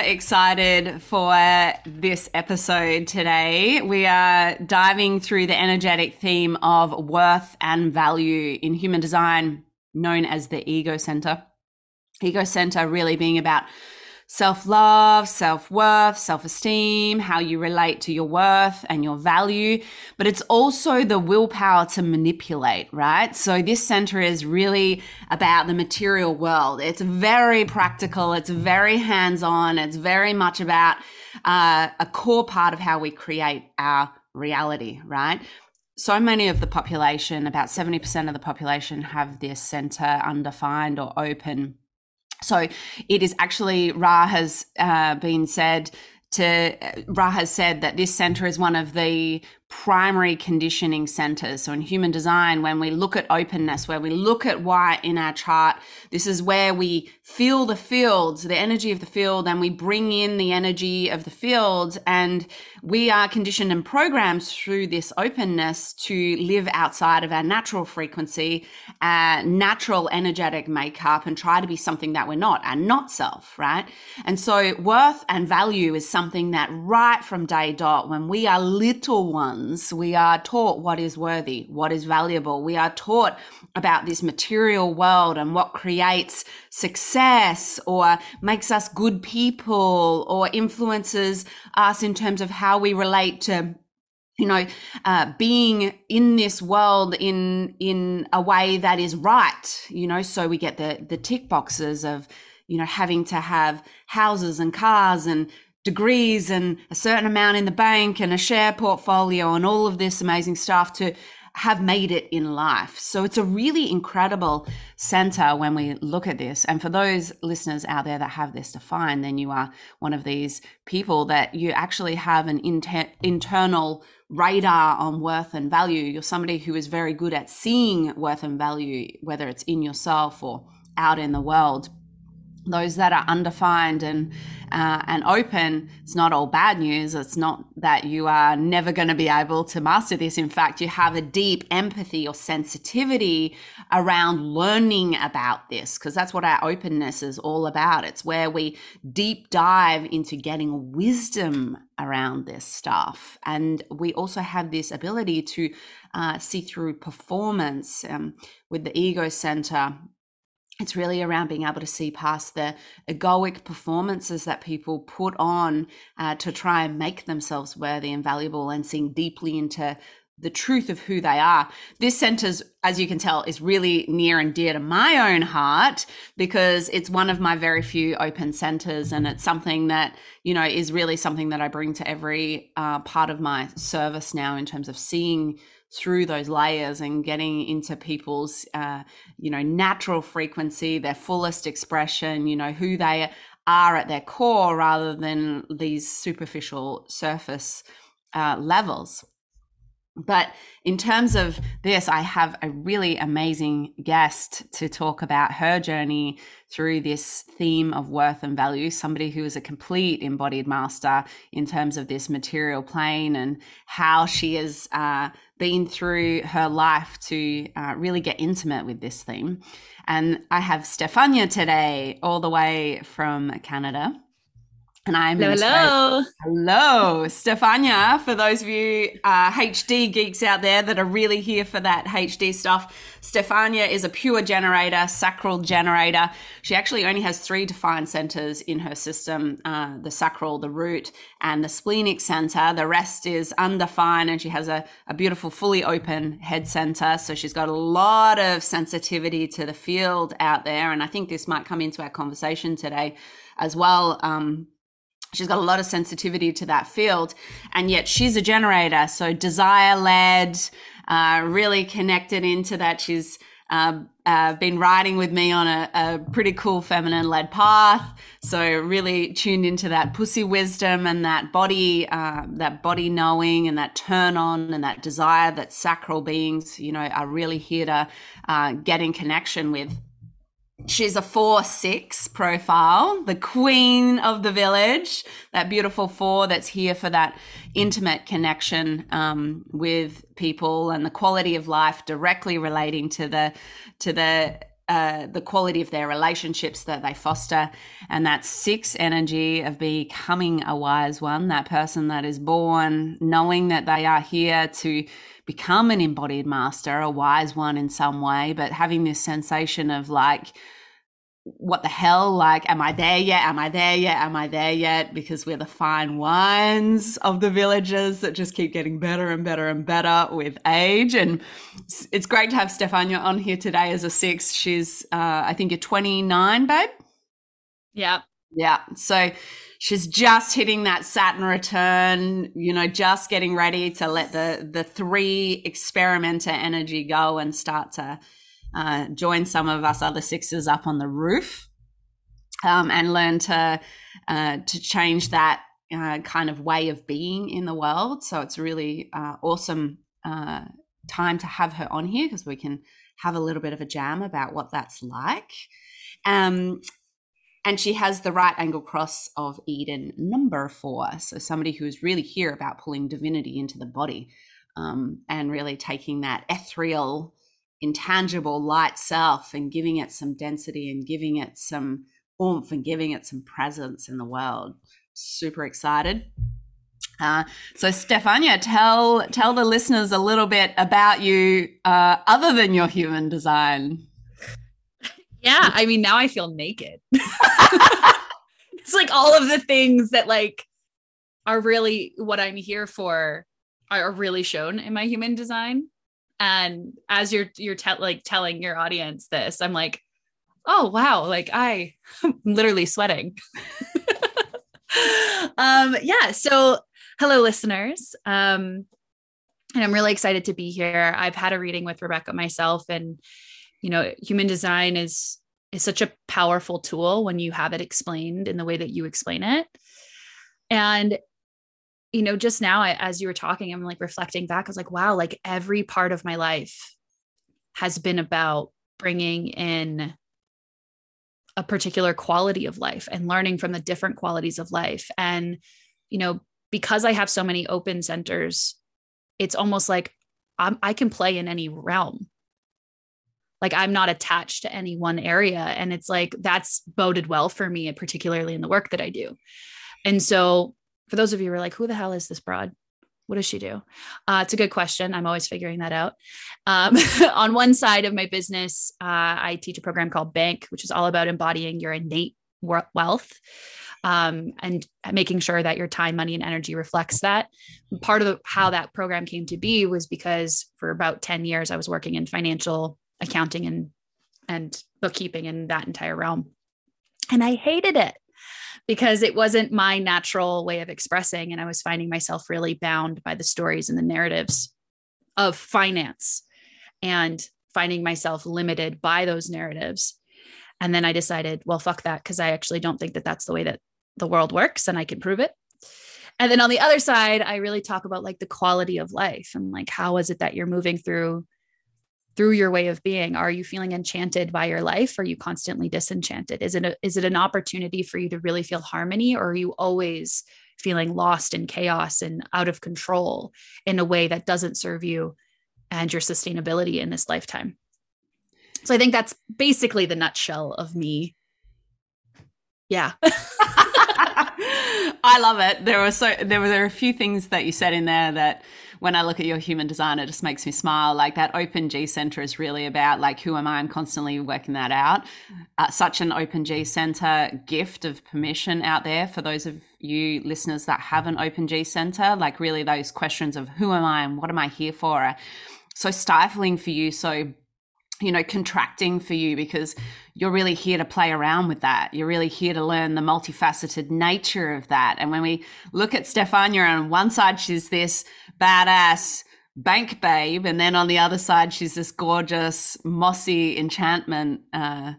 excited for this episode today. We are diving through the energetic theme of worth and value in human design, known as the ego center. Ego center really being about self love, self worth, self esteem, how you relate to your worth and your value. But it's also the willpower to manipulate, right? So this center is really about the material world. It's very practical. It's very hands on. It's very much about uh, a core part of how we create our reality, right? so many of the population, about 70% of the population, have this center undefined or open so it is actually Ra has uh, been said to Ra has said that this center is one of the primary conditioning centers. So in human design, when we look at openness, where we look at why in our chart, this is where we feel the fields, the energy of the field, and we bring in the energy of the fields. And we are conditioned and programmed through this openness to live outside of our natural frequency, our natural energetic makeup, and try to be something that we're not, our not self, right? And so worth and value is something that right from day dot, when we are little ones, we are taught what is worthy, what is valuable. We are taught about this material world and what creates success or makes us good people or influences us in terms of how we relate to you know uh, being in this world in in a way that is right you know so we get the the tick boxes of you know having to have houses and cars and degrees and a certain amount in the bank and a share portfolio and all of this amazing stuff to have made it in life. So it's a really incredible center when we look at this. And for those listeners out there that have this defined, then you are one of these people that you actually have an inter- internal radar on worth and value. You're somebody who is very good at seeing worth and value, whether it's in yourself or out in the world those that are undefined and uh, and open, it's not all bad news. It's not that you are never going to be able to master this. In fact, you have a deep empathy or sensitivity around learning about this because that's what our openness is all about. It's where we deep dive into getting wisdom around this stuff, and we also have this ability to uh, see through performance um, with the ego center it's really around being able to see past the egoic performances that people put on uh, to try and make themselves worthy and valuable and seeing deeply into the truth of who they are. This center's, as you can tell, is really near and dear to my own heart because it's one of my very few open centers. And it's something that, you know, is really something that I bring to every uh, part of my service now in terms of seeing through those layers and getting into people's uh, you know natural frequency their fullest expression you know who they are at their core rather than these superficial surface uh, levels but in terms of this, I have a really amazing guest to talk about her journey through this theme of worth and value. Somebody who is a complete embodied master in terms of this material plane and how she is uh, been through her life to uh, really get intimate with this theme. And I have Stefania today, all the way from Canada. And I'm hello, hello. Hello, Stefania. For those of you uh, HD geeks out there that are really here for that HD stuff, Stefania is a pure generator, sacral generator. She actually only has three defined centers in her system uh, the sacral, the root, and the splenic center. The rest is undefined, and she has a, a beautiful, fully open head center. So she's got a lot of sensitivity to the field out there. And I think this might come into our conversation today as well. Um, she's got a lot of sensitivity to that field and yet she's a generator. So desire led uh, really connected into that. She's uh, uh, been riding with me on a, a pretty cool feminine led path. So really tuned into that pussy wisdom and that body uh, that body knowing and that turn on and that desire that sacral beings you know are really here to uh, get in connection with She's a 4 6 profile, the queen of the village, that beautiful four that's here for that intimate connection um, with people and the quality of life directly relating to the to the uh, the quality of their relationships that they foster. And that six energy of becoming a wise one, that person that is born knowing that they are here to become an embodied master, a wise one in some way, but having this sensation of like, what the hell? Like, am I there yet? Am I there yet? Am I there yet? Because we're the fine wines of the villages that just keep getting better and better and better with age. And it's great to have Stefania on here today as a six. She's, uh, I think you're 29, babe. Yeah. Yeah. So she's just hitting that Saturn return, you know, just getting ready to let the the three experimenter energy go and start to uh, join some of us other sixes up on the roof um, and learn to uh, to change that uh, kind of way of being in the world. So it's really uh, awesome uh, time to have her on here because we can have a little bit of a jam about what that's like. Um, and she has the right angle cross of Eden number four. So somebody who's really here about pulling divinity into the body um, and really taking that ethereal, intangible light self and giving it some density and giving it some oomph and giving it some presence in the world. Super excited. Uh, so Stefania, tell tell the listeners a little bit about you, uh, other than your human design. Yeah, I mean, now I feel naked. it's like all of the things that like are really what I'm here for are really shown in my human design. And as you're you're te- like telling your audience this, I'm like, oh wow, like I am literally sweating. um, yeah. So hello, listeners. Um, and I'm really excited to be here. I've had a reading with Rebecca myself, and you know human design is is such a powerful tool when you have it explained in the way that you explain it and you know just now I, as you were talking i'm like reflecting back i was like wow like every part of my life has been about bringing in a particular quality of life and learning from the different qualities of life. And you know because i have so many open centers it's almost like I'm, i can play in any realm. Like i'm not attached to any one area and it's like that's boded well for me particularly in the work that i do. And so for those of you who are like who the hell is this broad? What does she do? Uh, it's a good question. I'm always figuring that out. Um, on one side of my business uh, i teach a program called bank which is all about embodying your innate wealth um, and making sure that your time, money, and energy reflects that. Part of the, how that program came to be was because for about 10 years, I was working in financial accounting and and bookkeeping in that entire realm. And I hated it because it wasn't my natural way of expressing and I was finding myself really bound by the stories and the narratives of finance and finding myself limited by those narratives. And then I decided, well, fuck that, because I actually don't think that that's the way that the world works and I can prove it. And then on the other side, I really talk about like the quality of life and like how is it that you're moving through through your way of being are you feeling enchanted by your life? Are you constantly disenchanted? Is it a, is it an opportunity for you to really feel harmony or are you always feeling lost in chaos and out of control in a way that doesn't serve you and your sustainability in this lifetime? So i think that's basically the nutshell of me. Yeah. I love it. There were so there were there were a few things that you said in there that when I look at your human design, it just makes me smile. Like that open G center is really about like who am I? I'm constantly working that out. Uh, such an open G center gift of permission out there for those of you listeners that have an open G center. Like really those questions of who am I and what am I here for? Are so stifling for you. So you know, contracting for you because you're really here to play around with that. You're really here to learn the multifaceted nature of that. And when we look at Stefania on one side, she's this badass bank babe. And then on the other side, she's this gorgeous, mossy enchantment, uh,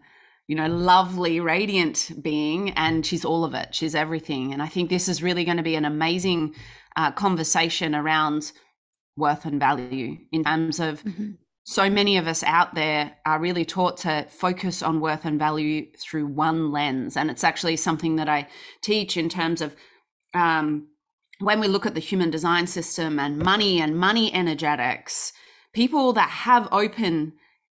you know, lovely, radiant being. And she's all of it. She's everything. And I think this is really going to be an amazing uh, conversation around worth and value in terms of mm-hmm so many of us out there are really taught to focus on worth and value through one lens. And it's actually something that I teach in terms of um, when we look at the human design system and money and money energetics, people that have open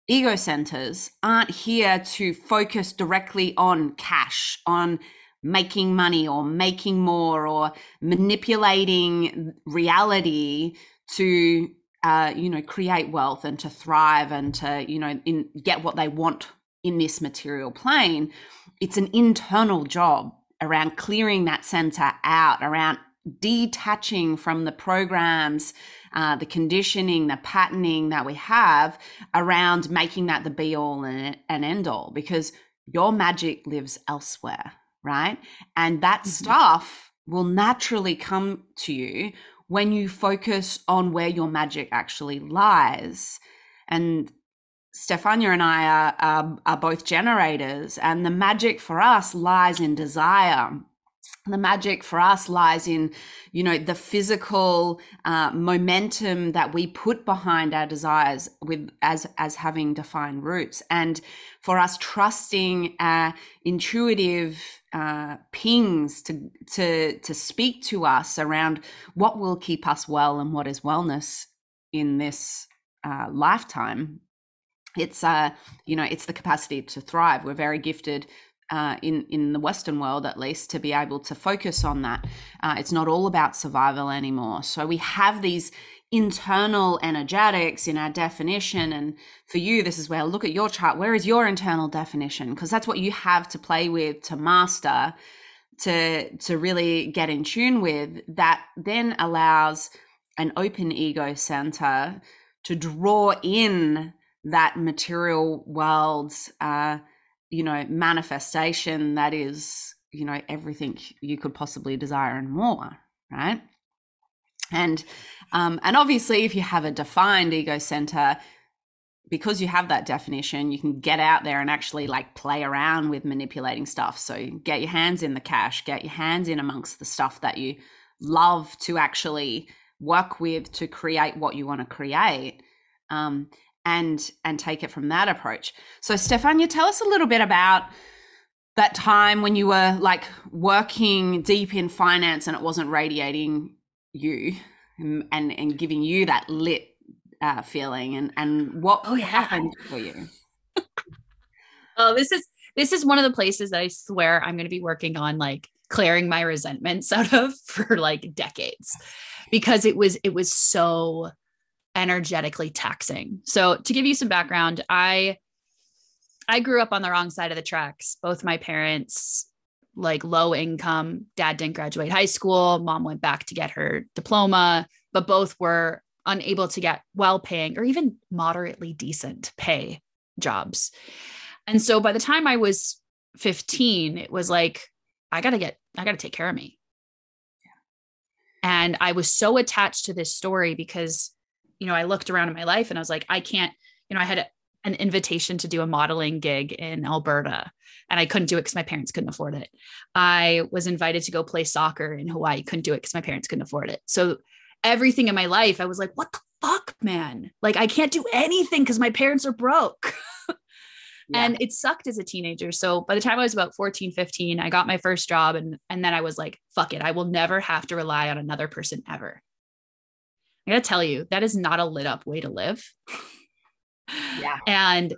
ego centers aren't here to focus directly on cash, on making money or making more or manipulating reality to uh, you know, create wealth and to thrive and to, you know, in, get what they want in this material plane, it's an internal job around clearing that center out, around detaching from the programs, uh, the conditioning, the patterning that we have around making that the be all and, and end all, because your magic lives elsewhere, right? And that mm-hmm. stuff will naturally come to you when you focus on where your magic actually lies. And Stefania and I are, are, are, both generators, and the magic for us lies in desire. The magic for us lies in, you know, the physical uh, momentum that we put behind our desires with as as having defined roots, and for us trusting our intuitive uh, pings to to to speak to us around what will keep us well and what is wellness in this uh, lifetime. It's uh, you know, it's the capacity to thrive. We're very gifted uh, in in the Western world, at least, to be able to focus on that. Uh, it's not all about survival anymore. So we have these internal energetics in our definition. And for you, this is where look at your chart. Where is your internal definition? Because that's what you have to play with to master, to to really get in tune with. That then allows an open ego center to draw in that material world's uh, you know manifestation that is you know everything you could possibly desire and more right and um, and obviously, if you have a defined ego center, because you have that definition, you can get out there and actually like play around with manipulating stuff. So get your hands in the cash, get your hands in amongst the stuff that you love to actually work with to create what you want to create. Um, and and take it from that approach. So Stefania, tell us a little bit about that time when you were like working deep in finance and it wasn't radiating you and and giving you that lit uh, feeling and and what oh, yeah. happened for you oh this is this is one of the places that i swear i'm going to be working on like clearing my resentments out of for like decades because it was it was so energetically taxing so to give you some background i i grew up on the wrong side of the tracks both my parents like low income. Dad didn't graduate high school. Mom went back to get her diploma, but both were unable to get well paying or even moderately decent pay jobs. And so by the time I was 15, it was like, I got to get, I got to take care of me. And I was so attached to this story because, you know, I looked around in my life and I was like, I can't, you know, I had an invitation to do a modeling gig in Alberta and I couldn't do it because my parents couldn't afford it. I was invited to go play soccer in Hawaii, couldn't do it because my parents couldn't afford it. So everything in my life, I was like, what the fuck, man? Like I can't do anything because my parents are broke. Yeah. and it sucked as a teenager so by the time i was about 14 15 i got my first job and and then i was like fuck it i will never have to rely on another person ever i gotta tell you that is not a lit up way to live Yeah. And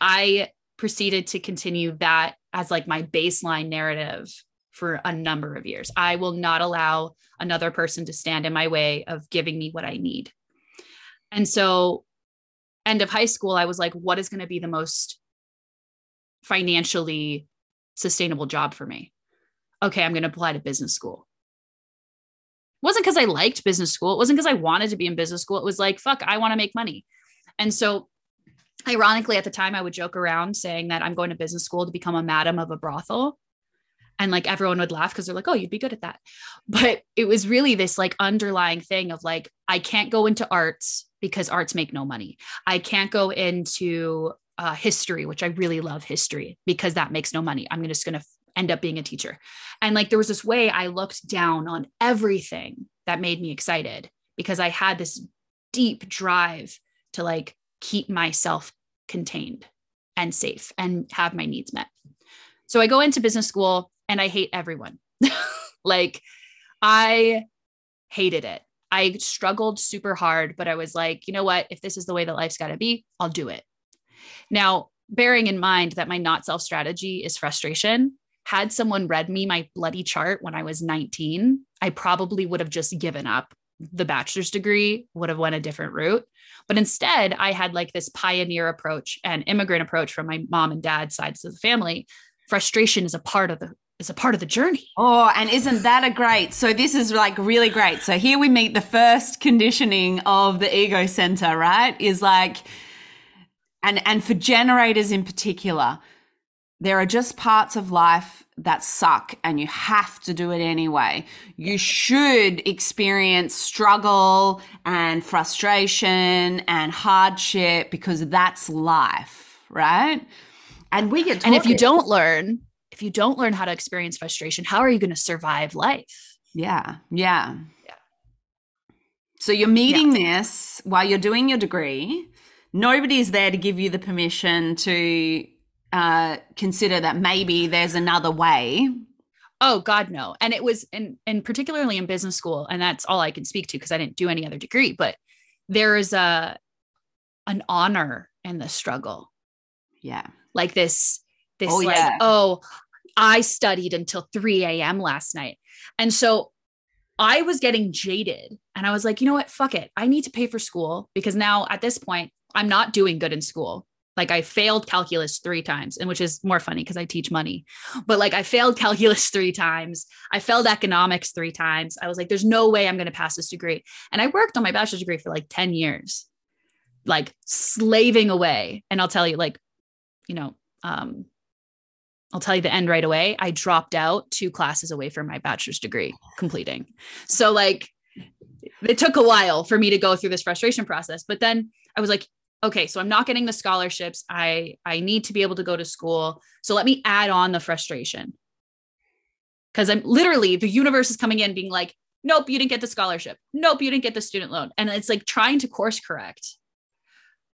I proceeded to continue that as like my baseline narrative for a number of years. I will not allow another person to stand in my way of giving me what I need. And so, end of high school, I was like, what is going to be the most financially sustainable job for me? Okay, I'm going to apply to business school. Wasn't because I liked business school. It wasn't because I wanted to be in business school. It was like, fuck, I want to make money. And so, ironically, at the time, I would joke around saying that I'm going to business school to become a madam of a brothel and like everyone would laugh because they're like oh you'd be good at that but it was really this like underlying thing of like i can't go into arts because arts make no money i can't go into uh, history which i really love history because that makes no money i'm just going to end up being a teacher and like there was this way i looked down on everything that made me excited because i had this deep drive to like keep myself contained and safe and have my needs met so I go into business school and I hate everyone. like I hated it. I struggled super hard, but I was like, you know what? If this is the way that life's got to be, I'll do it. Now, bearing in mind that my not self strategy is frustration, had someone read me my bloody chart when I was 19, I probably would have just given up the bachelor's degree, would have went a different route. But instead, I had like this pioneer approach and immigrant approach from my mom and dad sides of the family. Frustration is a part of the is a part of the journey. Oh, and isn't that a great? So this is like really great. So here we meet the first conditioning of the ego center, right? Is like and and for generators in particular, there are just parts of life that suck and you have to do it anyway. You should experience struggle and frustration and hardship because that's life, right? And we get And if you don't learn, if you don't learn how to experience frustration, how are you going to survive life? Yeah. Yeah. Yeah. So you're meeting yeah. this while you're doing your degree. Nobody's there to give you the permission to uh, consider that maybe there's another way. Oh God, no. And it was, and and particularly in business school, and that's all I can speak to because I didn't do any other degree. But there is a an honor in the struggle. Yeah, like this, this oh, like, yeah. oh, I studied until 3 a.m. last night. And so I was getting jaded and I was like, you know what? Fuck it. I need to pay for school because now at this point, I'm not doing good in school. Like I failed calculus three times, and which is more funny because I teach money, but like I failed calculus three times. I failed economics three times. I was like, there's no way I'm going to pass this degree. And I worked on my bachelor's degree for like 10 years, like slaving away. And I'll tell you, like, you know, um, I'll tell you the end right away. I dropped out two classes away from my bachelor's degree completing. So, like, it took a while for me to go through this frustration process. But then I was like, okay, so I'm not getting the scholarships. I I need to be able to go to school. So let me add on the frustration. Cuz I'm literally the universe is coming in being like, nope, you didn't get the scholarship. Nope, you didn't get the student loan. And it's like trying to course correct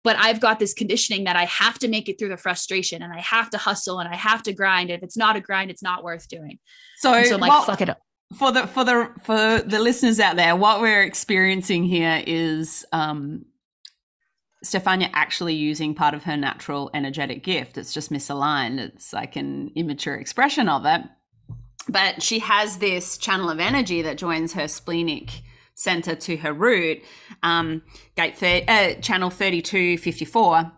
but I've got this conditioning that I have to make it through the frustration and I have to hustle and I have to grind. If it's not a grind, it's not worth doing. So, so I'm like, well, fuck it up. For the for the for the listeners out there, what we're experiencing here is um Stefania actually using part of her natural energetic gift. It's just misaligned. It's like an immature expression of it. But she has this channel of energy that joins her splenic center to her root, um, gate thir- uh, channel 3254,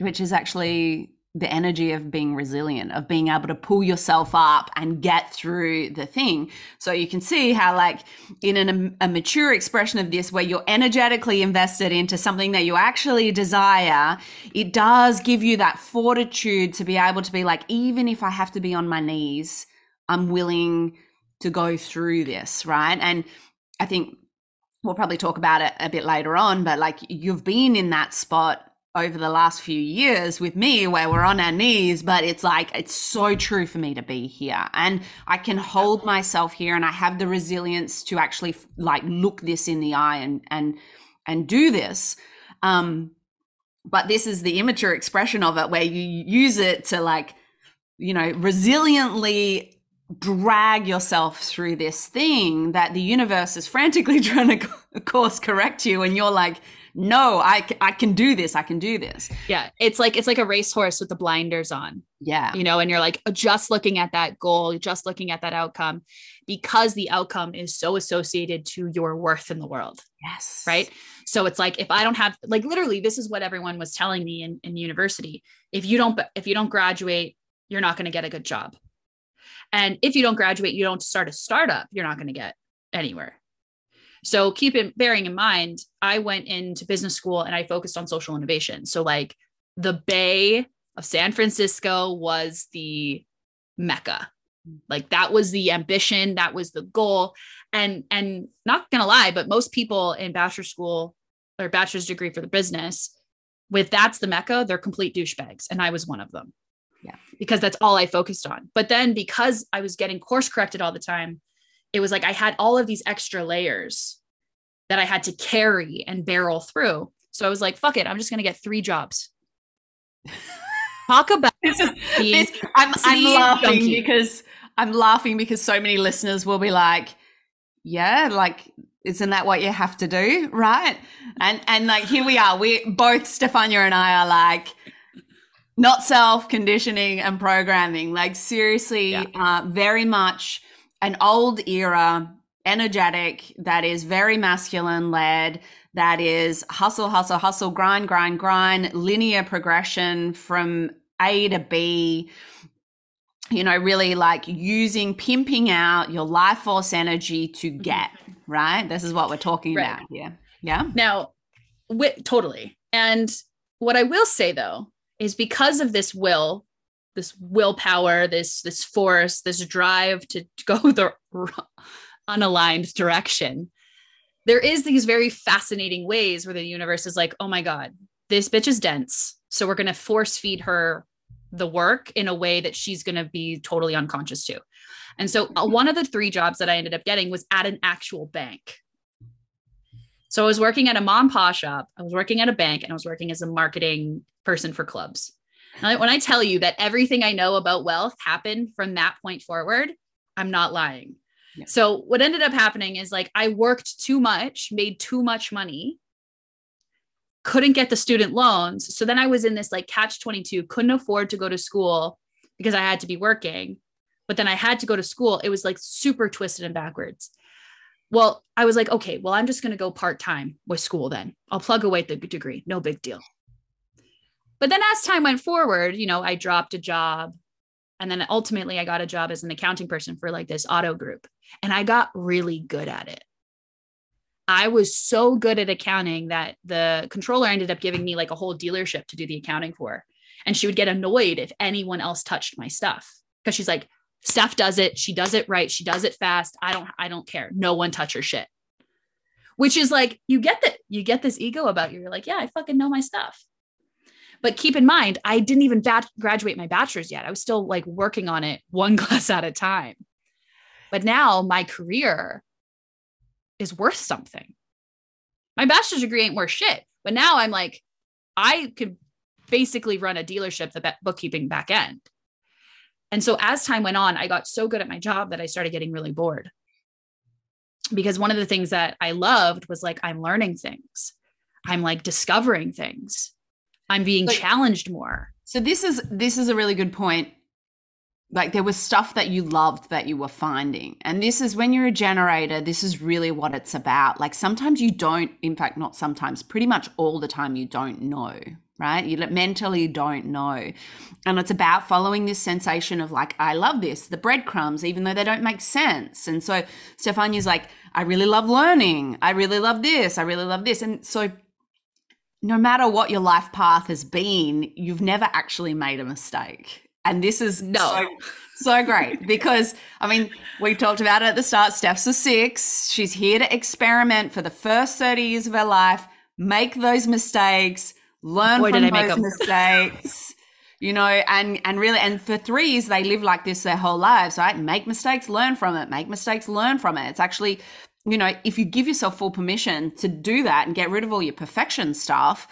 which is actually the energy of being resilient, of being able to pull yourself up and get through the thing. So you can see how, like, in an, um, a mature expression of this, where you're energetically invested into something that you actually desire, it does give you that fortitude to be able to be like, even if I have to be on my knees, I'm willing to go through this, right? And I think we'll probably talk about it a bit later on, but like you've been in that spot over the last few years with me where we're on our knees, but it's like, it's so true for me to be here. And I can hold myself here and I have the resilience to actually like look this in the eye and, and, and do this. Um, but this is the immature expression of it where you use it to like, you know, resiliently drag yourself through this thing that the universe is frantically trying to course correct you and you're like no I, I can do this i can do this yeah it's like it's like a racehorse with the blinders on Yeah. you know, and you're like uh, just looking at that goal, just looking at that outcome because the outcome is so associated to your worth in the world. Yes. Right. So it's like if I don't have like literally this is what everyone was telling me in, in university. If you don't if you don't graduate, you're not going to get a good job. And if you don't graduate, you don't start a startup, you're not going to get anywhere. So keep it bearing in mind, I went into business school and I focused on social innovation. So like the Bay of San Francisco was the mecca. Like that was the ambition, that was the goal. And and not gonna lie, but most people in bachelor school or bachelor's degree for the business, with that's the mecca, they're complete douchebags. And I was one of them. Yeah. Because that's all I focused on. But then because I was getting course corrected all the time, it was like I had all of these extra layers that I had to carry and barrel through. So I was like, fuck it, I'm just gonna get three jobs. Talk about This is, this, I'm, I'm laughing junkie. because I'm laughing because so many listeners will be like, yeah, like, isn't that what you have to do? Right. And, and like, here we are. We both, Stefania and I are like, not self conditioning and programming. Like, seriously, Yeah. uh, very much an old era, energetic, that is very masculine led, that is hustle, hustle, hustle, grind, grind, grind, linear progression from A to B. You know, really like using, pimping out your life force energy to mm-hmm. get, right? This is what we're talking Right. about here. Yeah. Now, wi- totally. And what I will say though is because of this will, this willpower, this this force, this drive to go the unaligned direction, there is these very fascinating ways where the universe is like, oh my god, this bitch is dense, so we're gonna force feed her the work in a way that she's gonna be totally unconscious to. And so uh, one of the three jobs that I ended up getting was at an actual bank. So I was working at a mom pa shop, I was working at a bank, and I was working as a marketing person for clubs. When I tell you that everything I know about wealth happened from that point forward, I'm not lying. Yeah. So what ended up happening is like I worked too much, made too much money, couldn't get the student loans. So then I was in this like catch 22, couldn't afford to go to school because I had to be working. But then I had to go to school. It was like super twisted and backwards. Well, I was like, okay, well, I'm just going to go part time with school then. I'll plug away the degree. No big deal. But then as time went forward, you know, I dropped a job. And then ultimately, I got a job as an accounting person for like this auto group. And I got really good at it. I was so good at accounting that the controller ended up giving me like a whole dealership to do the accounting for. And she would get annoyed if anyone else touched my stuff because she's like, Steph does it. She does it right. She does it fast. I don't, I don't care. No one touch her shit. Which is like, you get that, you get this ego about you. You're like, yeah, I fucking know my stuff. But keep in mind, I didn't even bat- graduate my bachelor's yet. I was still like working on it one class at a time. But now my career is worth something. My bachelor's degree ain't worth shit. But now I'm like, I could basically run a dealership, the bookkeeping back end. And so as time went on, I got so good at my job that I started getting really bored. Because one of the things that I loved was like, I'm learning things, I'm like discovering things, I'm being challenged more. So this is this is a really good point. Like there was stuff that you loved that you were finding. And this is when you're a generator, this is really what it's about. Like sometimes you don't, in fact, not sometimes, pretty much all the time you don't know, right? You mentally don't know. And it's about following this sensation of like, I love this, the breadcrumbs, even though they don't make sense. And so Stefania's like, I really love learning. I really love this. I really love this. And so no matter what your life path has been, you've never actually made a mistake. And this is No. so, so great because I mean, we talked about it at the start. Steph's a six. She's here to experiment for the first 30 years of her life, make those mistakes, learn Boy, from did make mistakes. You know, and and really, and for threes, they live like this their whole lives, right? Make mistakes, learn from it. Make mistakes, learn from it. It's actually, you know, if you give yourself full permission to do that and get rid of all your perfection stuff,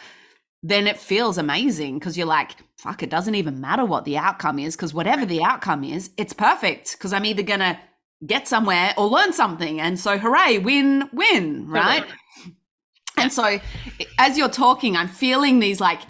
then it feels amazing because you're like, fuck, it doesn't even matter what the outcome is because whatever the outcome is, it's perfect because I'm either going to get somewhere or learn something. And so, hooray, win, win, right? And so, as you're talking, I'm feeling these like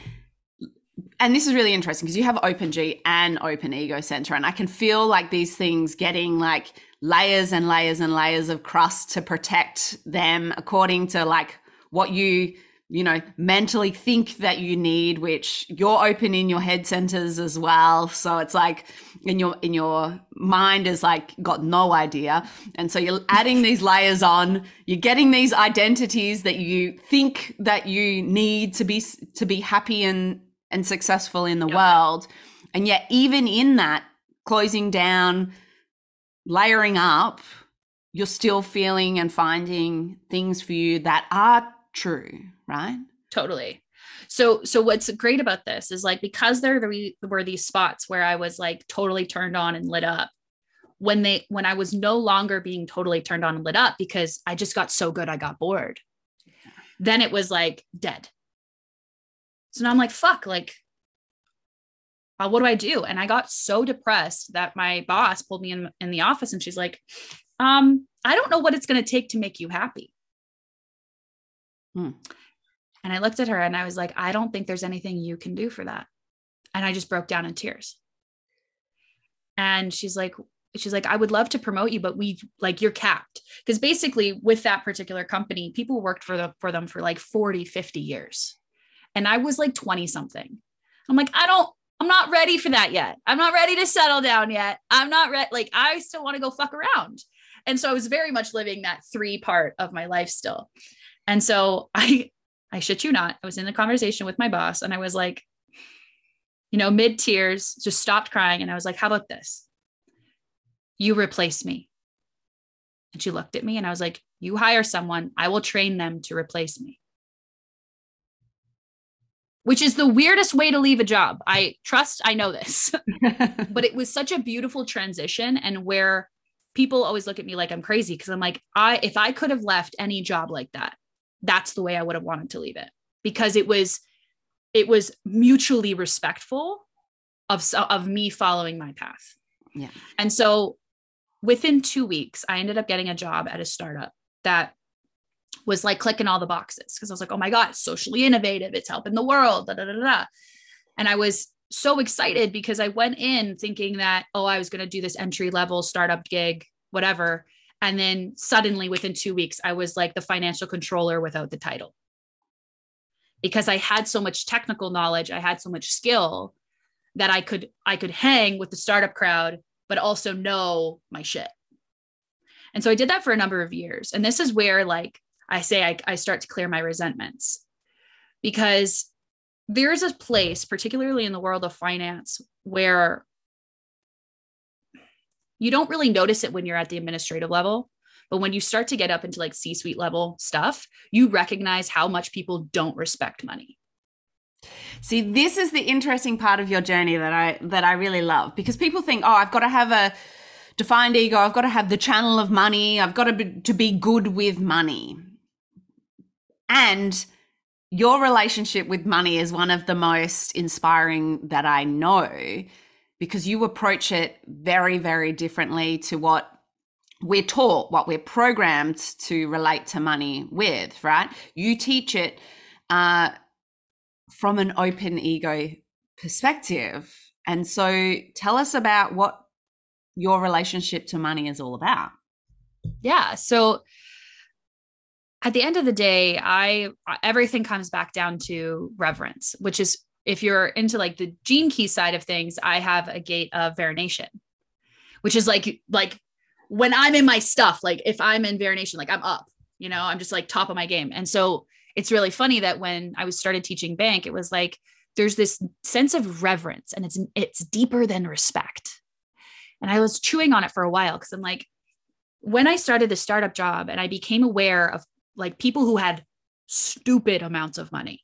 and this is really interesting because you have open G and open ego center, and I can feel like these things getting like layers and layers and layers of crust to protect them according to like what you you know mentally think that you need which you're open in your head centers as well. So it's like in your in your mind is like got no idea. And so you're adding these layers on. You're getting these identities that you think that you need to be to be happy and and successful in the yep. world. And yet even in that closing down layering up you're still feeling and finding things for you that are true, right? Totally. So so what's great about this is like because there were these spots where I was like totally turned on and lit up when they when I was no longer being totally turned on and lit up because I just got so good I got bored. Then it was like dead. So now I'm like fuck like uh, what do I do? And I got so depressed that my boss pulled me in in the office and she's like um I don't know what it's going to take to make you happy. Hmm. And I looked at her and I was like, I don't think there's anything you can do for that. And I just broke down in tears. And she's like, she's like, I would love to promote you, but we like you're capped. Because basically, with that particular company, people worked for the for them for like 40, 50 years. And I was like 20 something. I'm like, I don't, I'm not ready for that yet. I'm not ready to settle down yet. I'm not ready. Like, I still want to go fuck around. And so I was very much living that three part of my life still. And so I, I shit you not, I was in the conversation with my boss and I was like, you know, mid tears, just stopped crying. And I was like, how about this? You replace me. And she looked at me and I was like, you hire someone, I will train them to replace me. Which is the weirdest way to leave a job. I trust I know this. but it was such a beautiful transition and where people always look at me like I'm crazy because I'm like, I if I could have left any job like that, that's the way I would have wanted to leave it because it was it was mutually respectful of of me following my path. Yeah. And so within 2 weeks I ended up getting a job at a startup that was like clicking all the boxes because I was like, "Oh my god, socially innovative, it's helping the world." Da, da, da, da. And I was so excited because I went in thinking that, oh, I was going to do this entry level startup gig, whatever. And then suddenly within two weeks, I was like the financial controller without the title. Because I had so much technical knowledge, I had so much skill that I could I could hang with the startup crowd, but also know my shit. And so I did that for a number of years. And this is where like I say I, I start to clear my resentments because there is a place, particularly in the world of finance, where you don't really notice it when you're at the administrative level. But when you start to get up into like C suite level stuff, you recognize how much people don't respect money. See, this is the interesting part of your journey that I that I really love because people think, "Oh, I've got to have a defined ego. I've got to have the channel of money. I've got to be, to be good with money." And your relationship with money is one of the most inspiring that I know because you approach it very, very differently to what we're taught, what we're programmed to relate to money with, right? You teach it uh, from an open ego perspective. And so tell us about what your relationship to money is all about. Yeah. So at the end of the day, I everything comes back down to reverence, which is if you're into like the gene key side of things, I have a gate of veneration, which is like like when I'm in my stuff, like if I'm in veneration, like I'm up, you know, I'm just like top of my game. And so it's really funny that when I was started teaching bank, it was like there's this sense of reverence and it's it's deeper than respect. And I was chewing on it for a while because I'm like, when I started the startup job and I became aware of like people who had stupid amounts of money.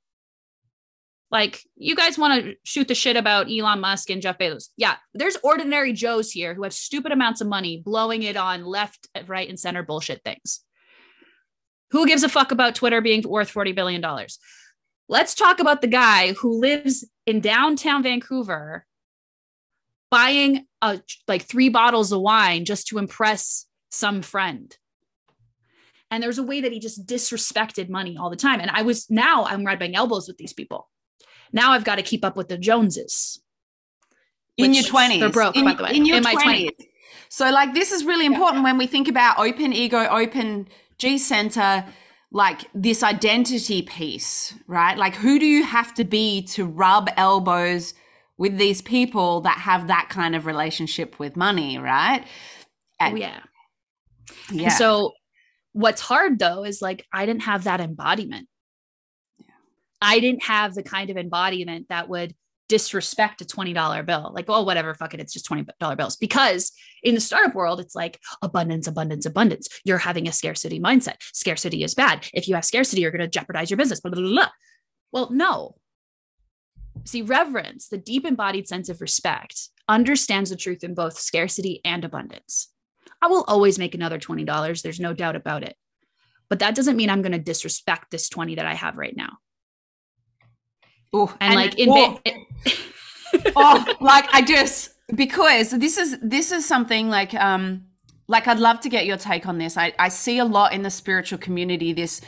Like, you guys want to shoot the shit about Elon Musk and Jeff Bezos. Yeah, there's ordinary Joes here who have stupid amounts of money blowing it on left, right, and center bullshit things. Who gives a fuck about Twitter being worth $40 billion? Let's talk about the guy who lives in downtown Vancouver buying a, like three bottles of wine just to impress some friend and there's a way that he just disrespected money all the time. And I was now I'm rubbing elbows with these people Now I've got to keep up with the Joneses. in your 20s. they're broke, in, by the way. In your In my 20s. So, like, this is really important when we think about open ego, open G center, like this identity piece, right? Like, who do you have to be to rub elbows with these people that have that kind of relationship with money, right? Oh, yeah. Yeah. And so what's hard though is like I didn't have that embodiment. I didn't have the kind of embodiment that would disrespect a $20 bill. Like, oh, whatever, fuck it, it's just $20 bills. Because in the startup world, it's like abundance, abundance, abundance. You're having a scarcity mindset. Scarcity is bad. If you have scarcity, you're going to jeopardize your business. Blah, blah, blah, blah. Well, no. See, reverence, the deep embodied sense of respect, understands the truth in both scarcity and abundance. I will always make another $20. There's no doubt about it. But that doesn't mean I'm going to disrespect this 20 that I have right now. Ooh, And, like in oh, oh, like I just because this is this is something like um like I'd love to get your take on this. I, I see a lot in the spiritual community this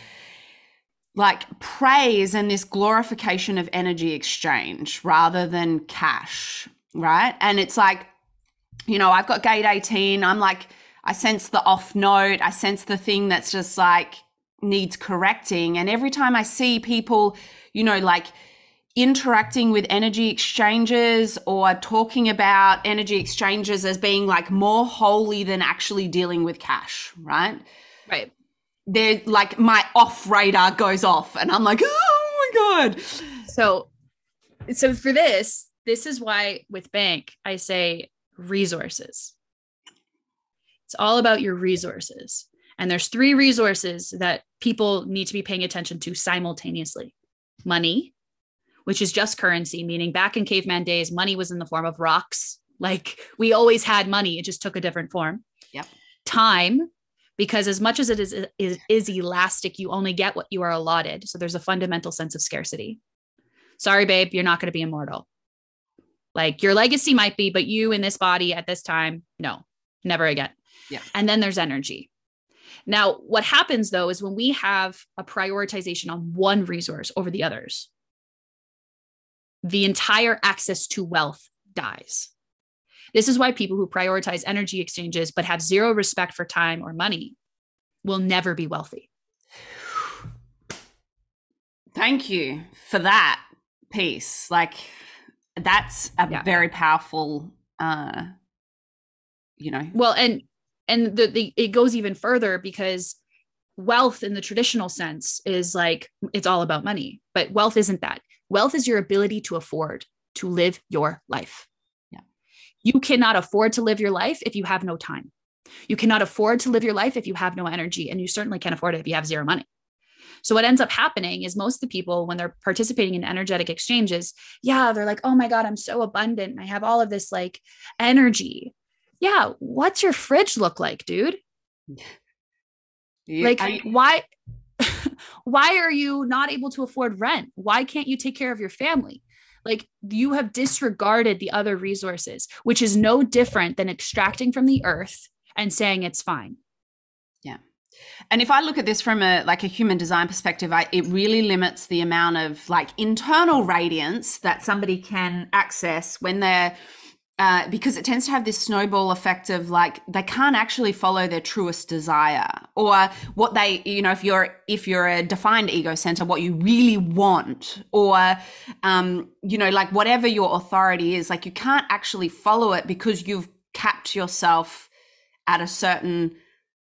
like praise and this glorification of energy exchange rather than cash, right? And it's like, you know, I've got gate 18. I'm like, I sense the off note. I sense the thing that's just like needs correcting. And every time I see people, you know, like interacting with energy exchanges or talking about energy exchanges as being like more holy than actually dealing with cash, right? right. They're like my off radar goes off and I'm like, oh my God. So, so for this, this is why with bank, I say resources. It's all about your resources. And there's three resources that people need to be paying attention to simultaneously money, which is just currency, meaning back in caveman days, money was in the form of rocks. Like we always had money, it just took a different form. Yep. Time, because as much as it is, is, is elastic, you only get what you are allotted. So there's a fundamental sense of scarcity. Sorry, babe, you're not going to be immortal. Like your legacy might be, but you in this body at this time, no, never again. Yeah. And then there's energy. Now, what happens though is when we have a prioritization on one resource over the others, the entire access to wealth dies. This is why people who prioritize energy exchanges but have zero respect for time or money will never be wealthy. Thank you for that piece. Like that's a Yeah. very powerful uh you know. Well, and and the, the it goes even further because wealth in the traditional sense is like it's all about money, but wealth isn't that. Wealth is your ability to afford to live your life. Yeah. You cannot afford to live your life if you have no time. You cannot afford to live your life if you have no energy, and you certainly can't afford it if you have zero money. So what ends up happening is most of the people when they're participating in energetic exchanges, yeah, they're like, "Oh my god, I'm so abundant. I have all of this like energy." Yeah, what's your fridge look like, dude? Like you- why why are you not able to afford rent? Why can't you take care of your family? Like you have disregarded the other resources, which is no different than extracting from the earth and saying it's fine. Yeah. And if I look at this from a like a human design perspective, I, it really limits the amount of like internal radiance that somebody can access when they're uh, because it tends to have this snowball effect of like they can't actually follow their truest desire or what they you know if you're if you're a defined ego center what you really want or um you know like whatever your authority is like you can't actually follow it because you've capped yourself at a certain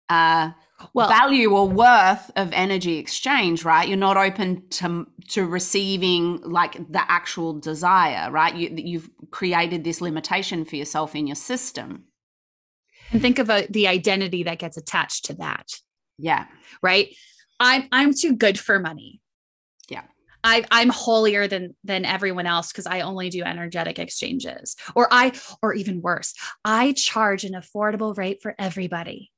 uh Well, value or worth of energy exchange right you're not open to to receiving like the actual desire right you, you've created this limitation for yourself in your system and think of a, the identity that gets attached to that, yeah right? I'm I'm too good for money. Yeah. I, I'm holier than than everyone else because I only do energetic exchanges. Or I, or even worse, I charge an affordable rate for everybody.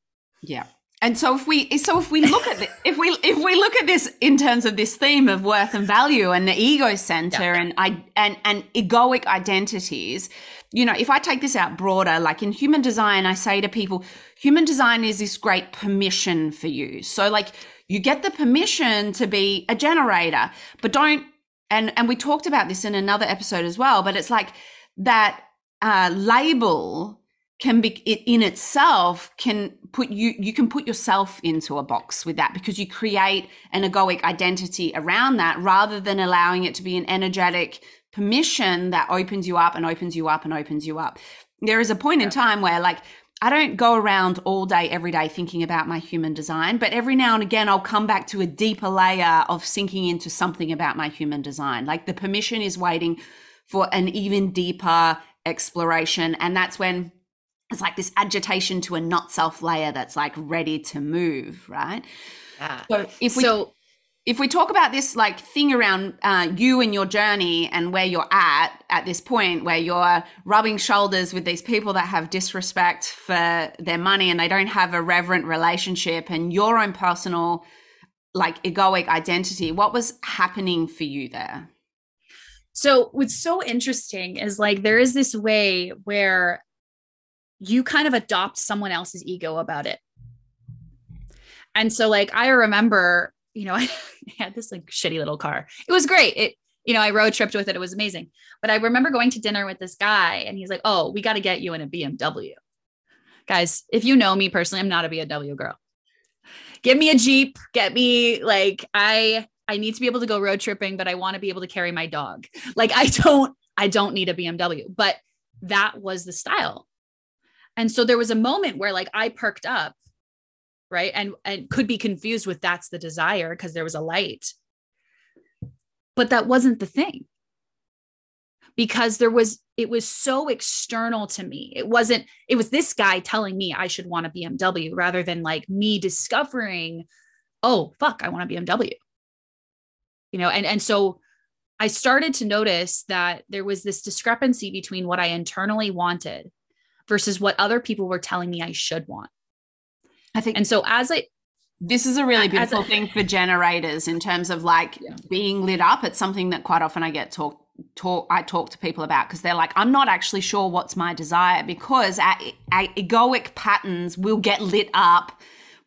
yeah and so if we so if we look at it if we if we look at this in terms of this theme of worth and value and the ego center Yeah. and i and and egoic identities you know if i take this out broader like in human design i say to people human design is this great permission for you so like you get the permission to be a generator but don't and and we talked about this in another episode as well but it's like that uh, label can be it in itself can put you you can put yourself into a box with that because you create an egoic identity around that rather than allowing it to be an energetic permission that opens you up and opens you up and opens you up there is a point in time where like I don't go around all day, every day thinking about my human design, but every now and again, I'll come back to a deeper layer of sinking into something about my human design. Like the permission is waiting for an even deeper exploration. And that's when it's like this agitation to a not self layer that's like ready to move, right? Yeah. So if we so if we talk about this like thing around uh, you and your journey and where you're at at this point where you're rubbing shoulders with these people that have disrespect for their money and they don't have a reverent relationship and your own personal like egoic identity what was happening for you there So what's so interesting is like there is this way where you kind of adopt someone else's ego about it. And so like I remember, you know, I had this like shitty little car. It was great. It you know, I road tripped with it. It was amazing. But I remember going to dinner with this guy and he's like, "Oh, we got to get you in a BMW." Guys, if you know me personally, I'm not a BMW girl. Give me a Jeep, get me like I I need to be able to go road tripping, but I want to be able to carry my dog. Like I don't, I don't need a BMW, but that was the style. And so there was a moment where like I perked up, right? And and could be confused with that's the desire because there was a light. But that wasn't the thing. Because there was, it was so external to me. It wasn't, it was this guy telling me I should want a BMW rather than like me discovering, oh, fuck, I want a BMW you know and and so i started to notice that there was this discrepancy between what i internally wanted versus what other people were telling me i should want. I think and so as i this is a really beautiful a- thing for generators in terms of like Yeah. being lit up. It's something that quite often i get talk talk i talk to people about because they're like i'm not actually sure what's my desire because our, our egoic patterns will get lit up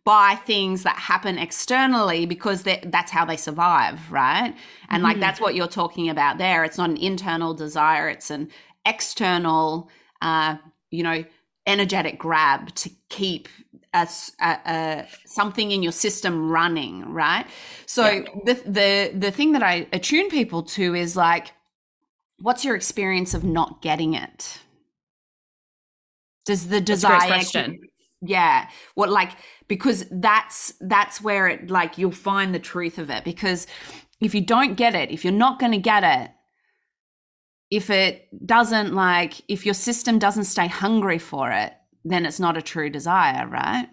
by things that happen externally because that's how they survive right? And like Mhm. that's what you're talking about there. It's not an internal desire. It's an external uh you know energetic grab to keep a, a- a- something in your system running right so Yeah. the the the thing that i attune people to is like what's your experience of not getting it does the That's a great desire question. yeah what like because that's that's where it like you'll find the truth of it because if you don't get it if you're not going to get it if it doesn't like if your system doesn't stay hungry for it then it's not a true desire right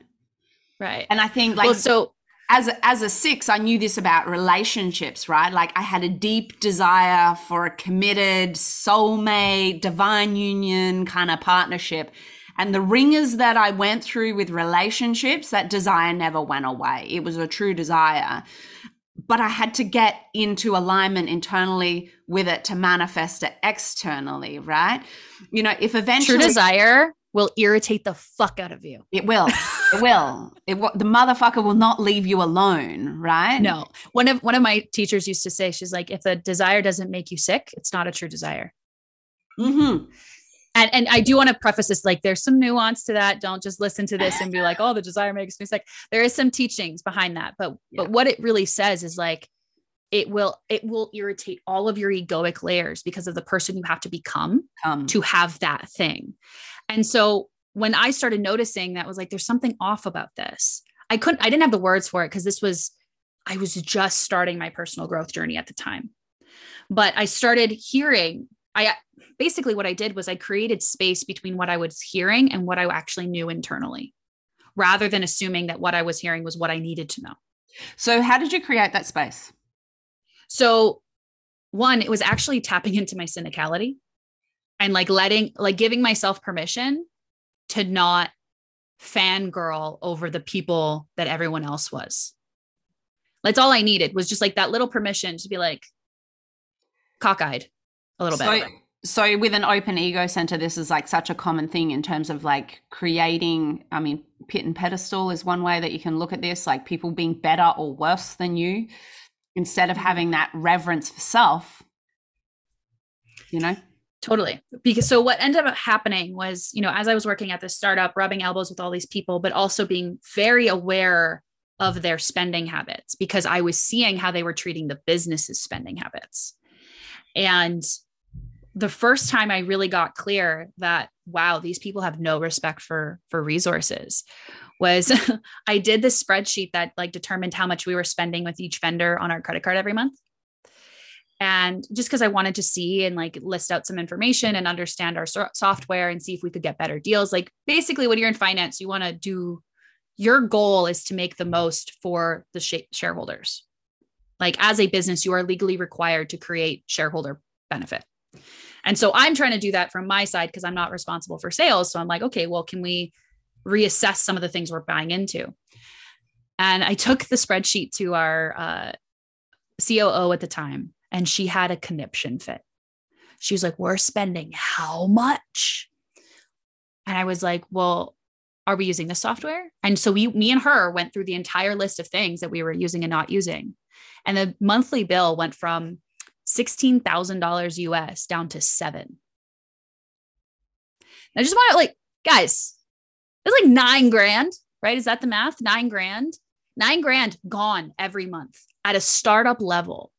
right and i think like well so as a, as a six, I knew this about relationships, right? Like I had a deep desire for a committed, soulmate, divine union kind of partnership. And the wringers that I went through with relationships, that desire never went away. It was a true desire. But I had to get into alignment internally with it to manifest it externally, right? You know, if eventually true desire will irritate the fuck out of you it will, it will, it will, the motherfucker will not leave you alone, right? no one of one of my teachers used to say she's like if the desire doesn't make you sick it's not a true desire Mm-hmm. And and I do want to preface this like there's some nuance to that. Don't just listen to this and be like, oh, the desire makes me sick. There is some teachings behind that, but Yeah. but what it really says is like it will it will irritate all of your egoic layers because of the person you have to become Um, to have that thing. And so when I started noticing that was like there's something off about this. I couldn't I didn't have the words for it because this was I was just starting my personal growth journey at the time. But I started hearing I basically what I did was I created space between what I was hearing and what I actually knew internally rather than assuming that what I was hearing was what I needed to know. so, how did you create that space? So, one, it was actually tapping into my cynicality and like letting, like giving myself permission to not fangirl over the people that everyone else was. That's all I needed was just like that little permission to be like cockeyed a little so, bit. so, with an open ego center, this is like such a common thing in terms of like creating. I mean, pit and pedestal is one way that you can look at this, like people being better or worse than you. instead of having that reverence for self you know Totally. Because so what ended up happening was, you know, as I was working at this startup, rubbing elbows with all these people, but also being very aware of their spending habits because I was seeing how they were treating the business's spending habits. And the first time I really got clear that wow, these people have no respect for for resources was I did this spreadsheet that like determined how much we were spending with each vendor on our credit card every month. And just because i wanted to see and like list out some information and understand our so- software and see if we could get better deals. Like basically when you're in finance you want to do your goal is to make the most for the sh- shareholders like as a business you are legally required to create shareholder benefit and so i'm trying to do that from my side because i'm not responsible for sales so i'm like okay well can we reassess some of the things we're buying into and i took the spreadsheet to our uh, coo at the time and she had a conniption fit. She was like, We're spending how much? And I was like, Well, are we using the software? And so we, me and her went through the entire list of things that we were using and not using. And the monthly bill went from $16,000 US down to seven. I just want to like, guys, it's like nine grand, right? Is that the math? Nine grand, nine grand gone every month at a startup level.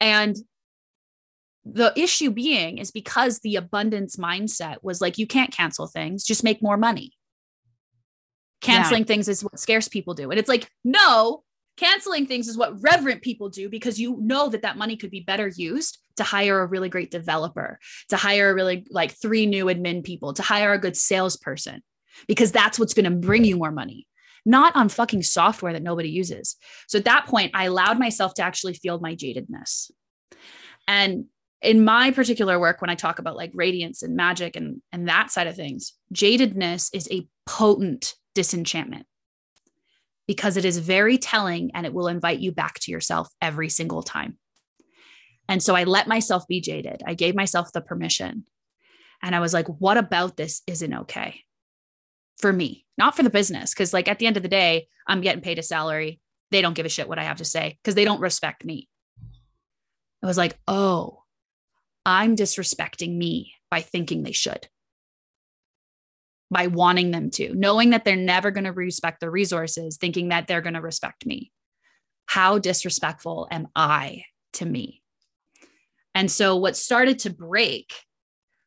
And the issue being is because the abundance mindset was like, you can't cancel things, just make more money. Canceling yeah. things is what scarce people do. And it's like, no, canceling things is what reverent people do because you know that that money could be better used to hire a really great developer, to hire a really like three new admin people, to hire a good salesperson, because that's what's going to bring you more money not on fucking software that nobody uses. So at that point, I allowed myself to actually feel my jadedness. And in my particular work, when I talk about like radiance and magic and, and that side of things, jadedness is a potent disenchantment because it is very telling and it will invite you back to yourself every single time. And so I let myself be jaded. I gave myself the permission. And I was like, what about this isn't okay? for me, not for the business. Cause like at the end of the day, I'm getting paid a salary. They don't give a shit what I have to say because they don't respect me. I was like, oh, I'm disrespecting me by thinking they should, by wanting them to, knowing that they're never going to respect the resources, thinking that they're going to respect me. How disrespectful am I to me? And so what started to break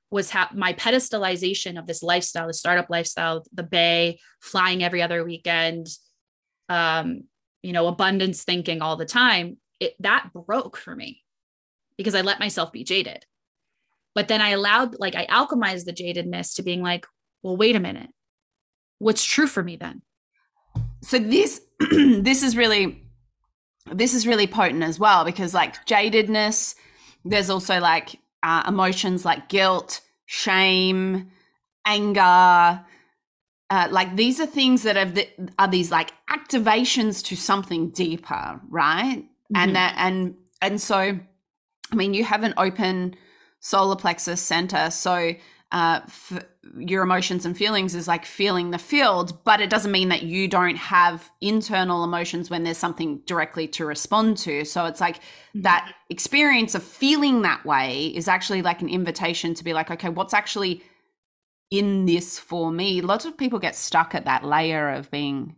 was ha- my pedestalization of this lifestyle, the startup lifestyle, the bay, flying every other weekend, um, you know, abundance thinking all the time. It that broke for me because I let myself be jaded. But then I allowed, like, I alchemized the jadedness to being like, well, wait a minute, what's true for me then? So this, this is really, this is really potent as well because like jadedness, there's also like uh, emotions like guilt, shame, anger. Uh, like these are things that have the, are these like activations to something deeper, right? Mm-hmm. And that and and so, I mean, you have an open solar plexus center, so uh, f- your emotions and feelings is like feeling the field, but it doesn't mean that you don't have internal emotions when there's something directly to respond to. So it's like mm-hmm. that experience of feeling that way is actually like an invitation to be like, okay, what's actually in this for me? Lots of people get stuck at that layer of being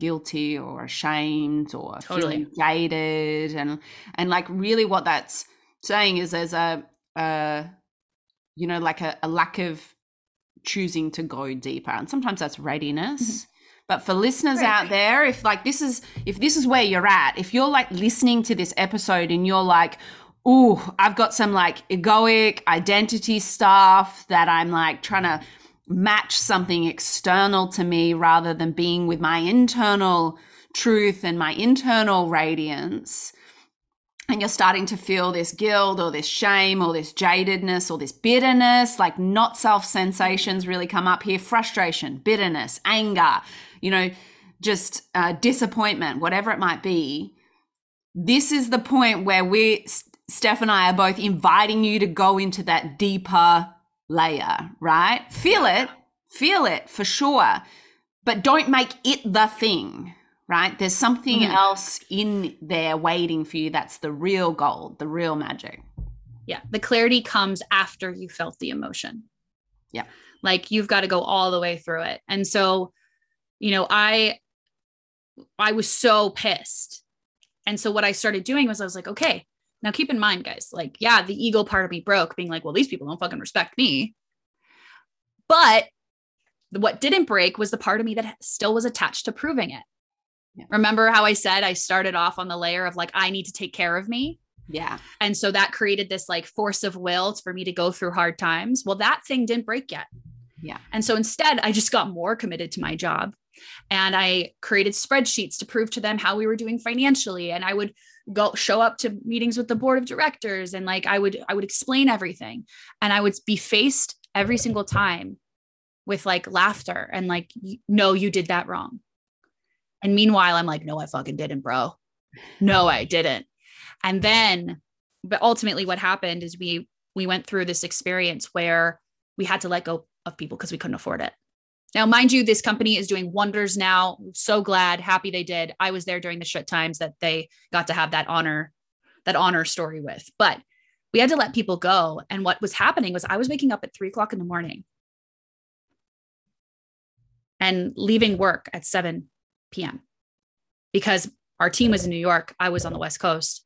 guilty or ashamed or totally. feeling jaded and and like really what that's saying is there's a, a you know, like a, a lack of choosing to go deeper. And sometimes that's readiness. Mm-hmm. But for listeners right. out there, if like this is if this is where you're at, if you're like listening to this episode and you're like, oh, I've got some like egoic identity stuff that I'm like trying to match something external to me rather than being with my internal truth and my internal radiance and you're starting to feel this guilt or this shame or this jadedness or this bitterness, like not self sensations really come up here. Frustration, bitterness, anger, you know, just uh, disappointment, whatever it might be. This is the point where we, Steph and I, are both inviting you to go into that deeper layer, right? Feel it, feel it for sure, but don't make it the thing right? There's something Mhm. else in there waiting for you. That's the real gold, the real magic. Yeah. The clarity comes after you felt the emotion. Yeah. Like you've got to go all the way through it. And so, you know, I I was so pissed. And so what I started doing was I was like, okay, now keep in mind, guys, like, yeah, the ego part of me broke, being like, well, these people don't fucking respect me. But what didn't break was the part of me that still was attached to proving it. Yeah. Remember how I said I started off on the layer of like, I need to take care of me? Yeah. And so that created this like force of will for me to go through hard times. Well, that thing didn't break yet. Yeah. And so instead, I just got more committed to my job and I created spreadsheets to prove to them how we were doing financially. And I would go show up to meetings with the board of directors and like I would, I would explain everything and I would be faced every single time with like laughter and like, no, you did that wrong. And meanwhile, I'm like, no, I fucking didn't, bro. No, I didn't. And then, but ultimately what happened is we, we went through this experience where we had to let go of people because we couldn't afford it. Now, mind you, this company is doing wonders now. So glad, happy they did. I was there during the shit times that they got to have that honor, that honor story with. But we had to let people go. And what was happening was I was waking up at three o'clock in the morning and leaving work at 7 p.m. because our team was in New York. I was on the West Coast.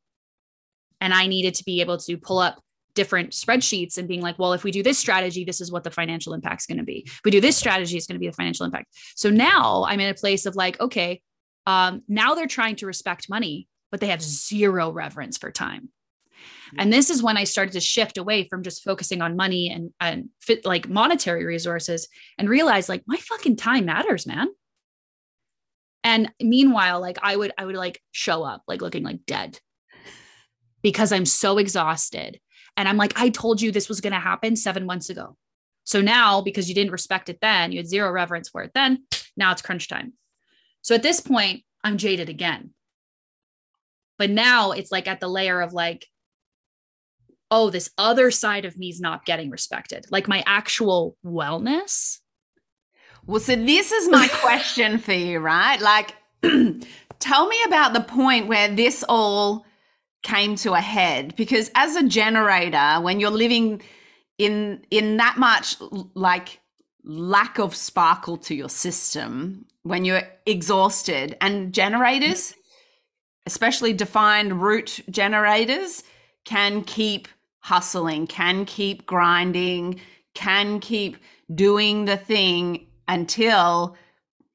And I needed to be able to pull up different spreadsheets and being like, well, if we do this strategy, this is what the financial impact is going to be. If we do this strategy, it's going to be the financial impact. So now I'm in a place of like, okay, um, now they're trying to respect money, but they have zero reverence for time. And this is when I started to shift away from just focusing on money and and fit like monetary resources and realize like my fucking time matters, man. And meanwhile, like I would I would like show up like looking like dead because I'm so exhausted. And I'm like, I told you this was going to happen seven months ago. So now, because you didn't respect it then, you had zero reverence for it then, now it's crunch time. So at this point, I'm jaded again. But now it's like at the layer of like, oh, this other side of me is not getting respected, like my actual wellness. Well, so this is my question for you, right? Like, tell me about the point where this all came to a head because as a generator when you're living in in that much like lack of sparkle to your system when you're exhausted and generators especially defined root generators can keep hustling can keep grinding can keep doing the thing until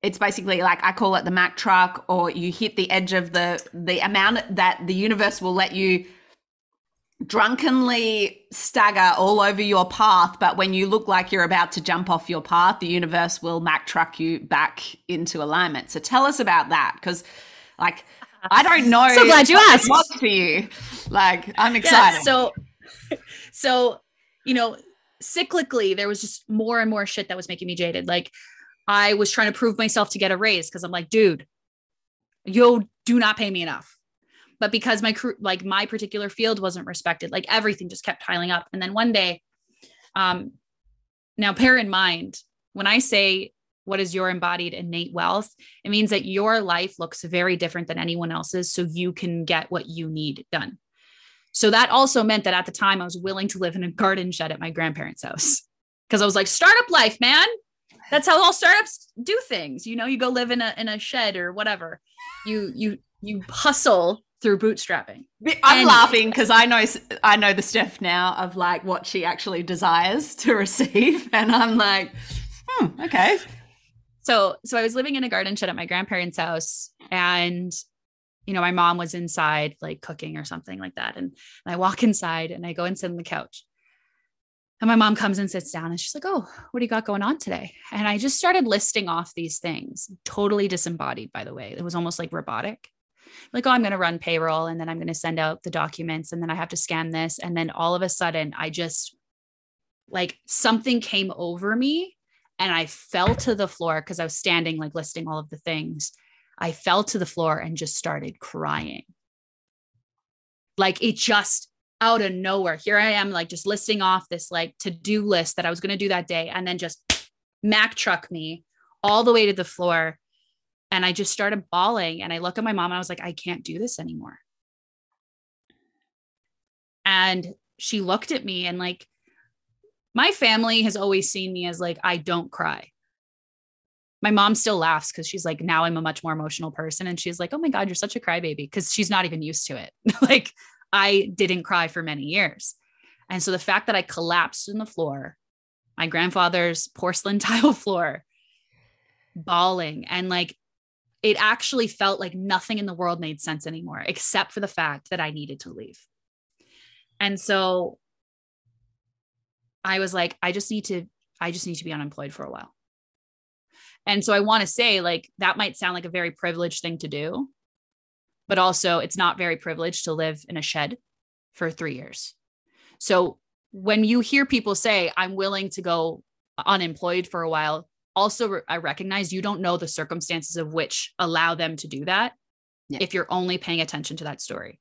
it's basically like I call it the Mack truck, or you hit the edge of the the amount that the universe will let you drunkenly stagger all over your path. But when you look like you're about to jump off your path, the universe will Mack truck you back into alignment. So tell us about that, because like I don't know. So glad you asked. was for you. Like I'm excited. Yeah, so, so you know, cyclically, there was just more and more shit that was making me jaded. Like, I was trying to prove myself to get a raise because I'm like, dude, you do not pay me enough. But because my crew, like my particular field wasn't respected, like everything just kept piling up. And then one day, um, now bear in mind when I say what is your embodied innate wealth, it means that your life looks very different than anyone else's. So you can get what you need done. So that also meant that at the time I was willing to live in a garden shed at my grandparents' house because I was like, startup life, man. That's how all startups do things. You know, you go live in a in a shed or whatever. You you you hustle through bootstrapping. I'm And- laughing because I know I know the stuff now of like what she actually desires to receive, and I'm like, hmm, okay. So so I was living in a garden shed at my grandparents' house and you know, my mom was inside like cooking or something like that. And, and I walk inside and I go and sit on the couch. And my mom comes and sits down and she's like, Oh, what do you got going on today? And I just started listing off these things, totally disembodied, by the way. It was almost like robotic. Like, oh, I'm going to run payroll and then I'm going to send out the documents and then I have to scan this. And then all of a sudden, I just like something came over me and I fell to the floor because I was standing, like listing all of the things. I fell to the floor and just started crying. Like it just out of nowhere. Here I am, like just listing off this like to do list that I was going to do that day, and then just Mack truck me all the way to the floor. And I just started bawling. And I look at my mom and I was like, I can't do this anymore. And she looked at me and like, my family has always seen me as like, I don't cry. My mom still laughs because she's like, now I'm a much more emotional person. And she's like, oh my God, you're such a crybaby because she's not even used to it. like, I didn't cry for many years. And so the fact that I collapsed in the floor, my grandfather's porcelain tile floor, bawling, and like it actually felt like nothing in the world made sense anymore, except for the fact that I needed to leave. And so I was like, I just need to, I just need to be unemployed for a while. And so I want to say, like, that might sound like a very privileged thing to do, but also it's not very privileged to live in a shed for three years. So when you hear people say, I'm willing to go unemployed for a while, also I recognize you don't know the circumstances of which allow them to do that yeah. if you're only paying attention to that story.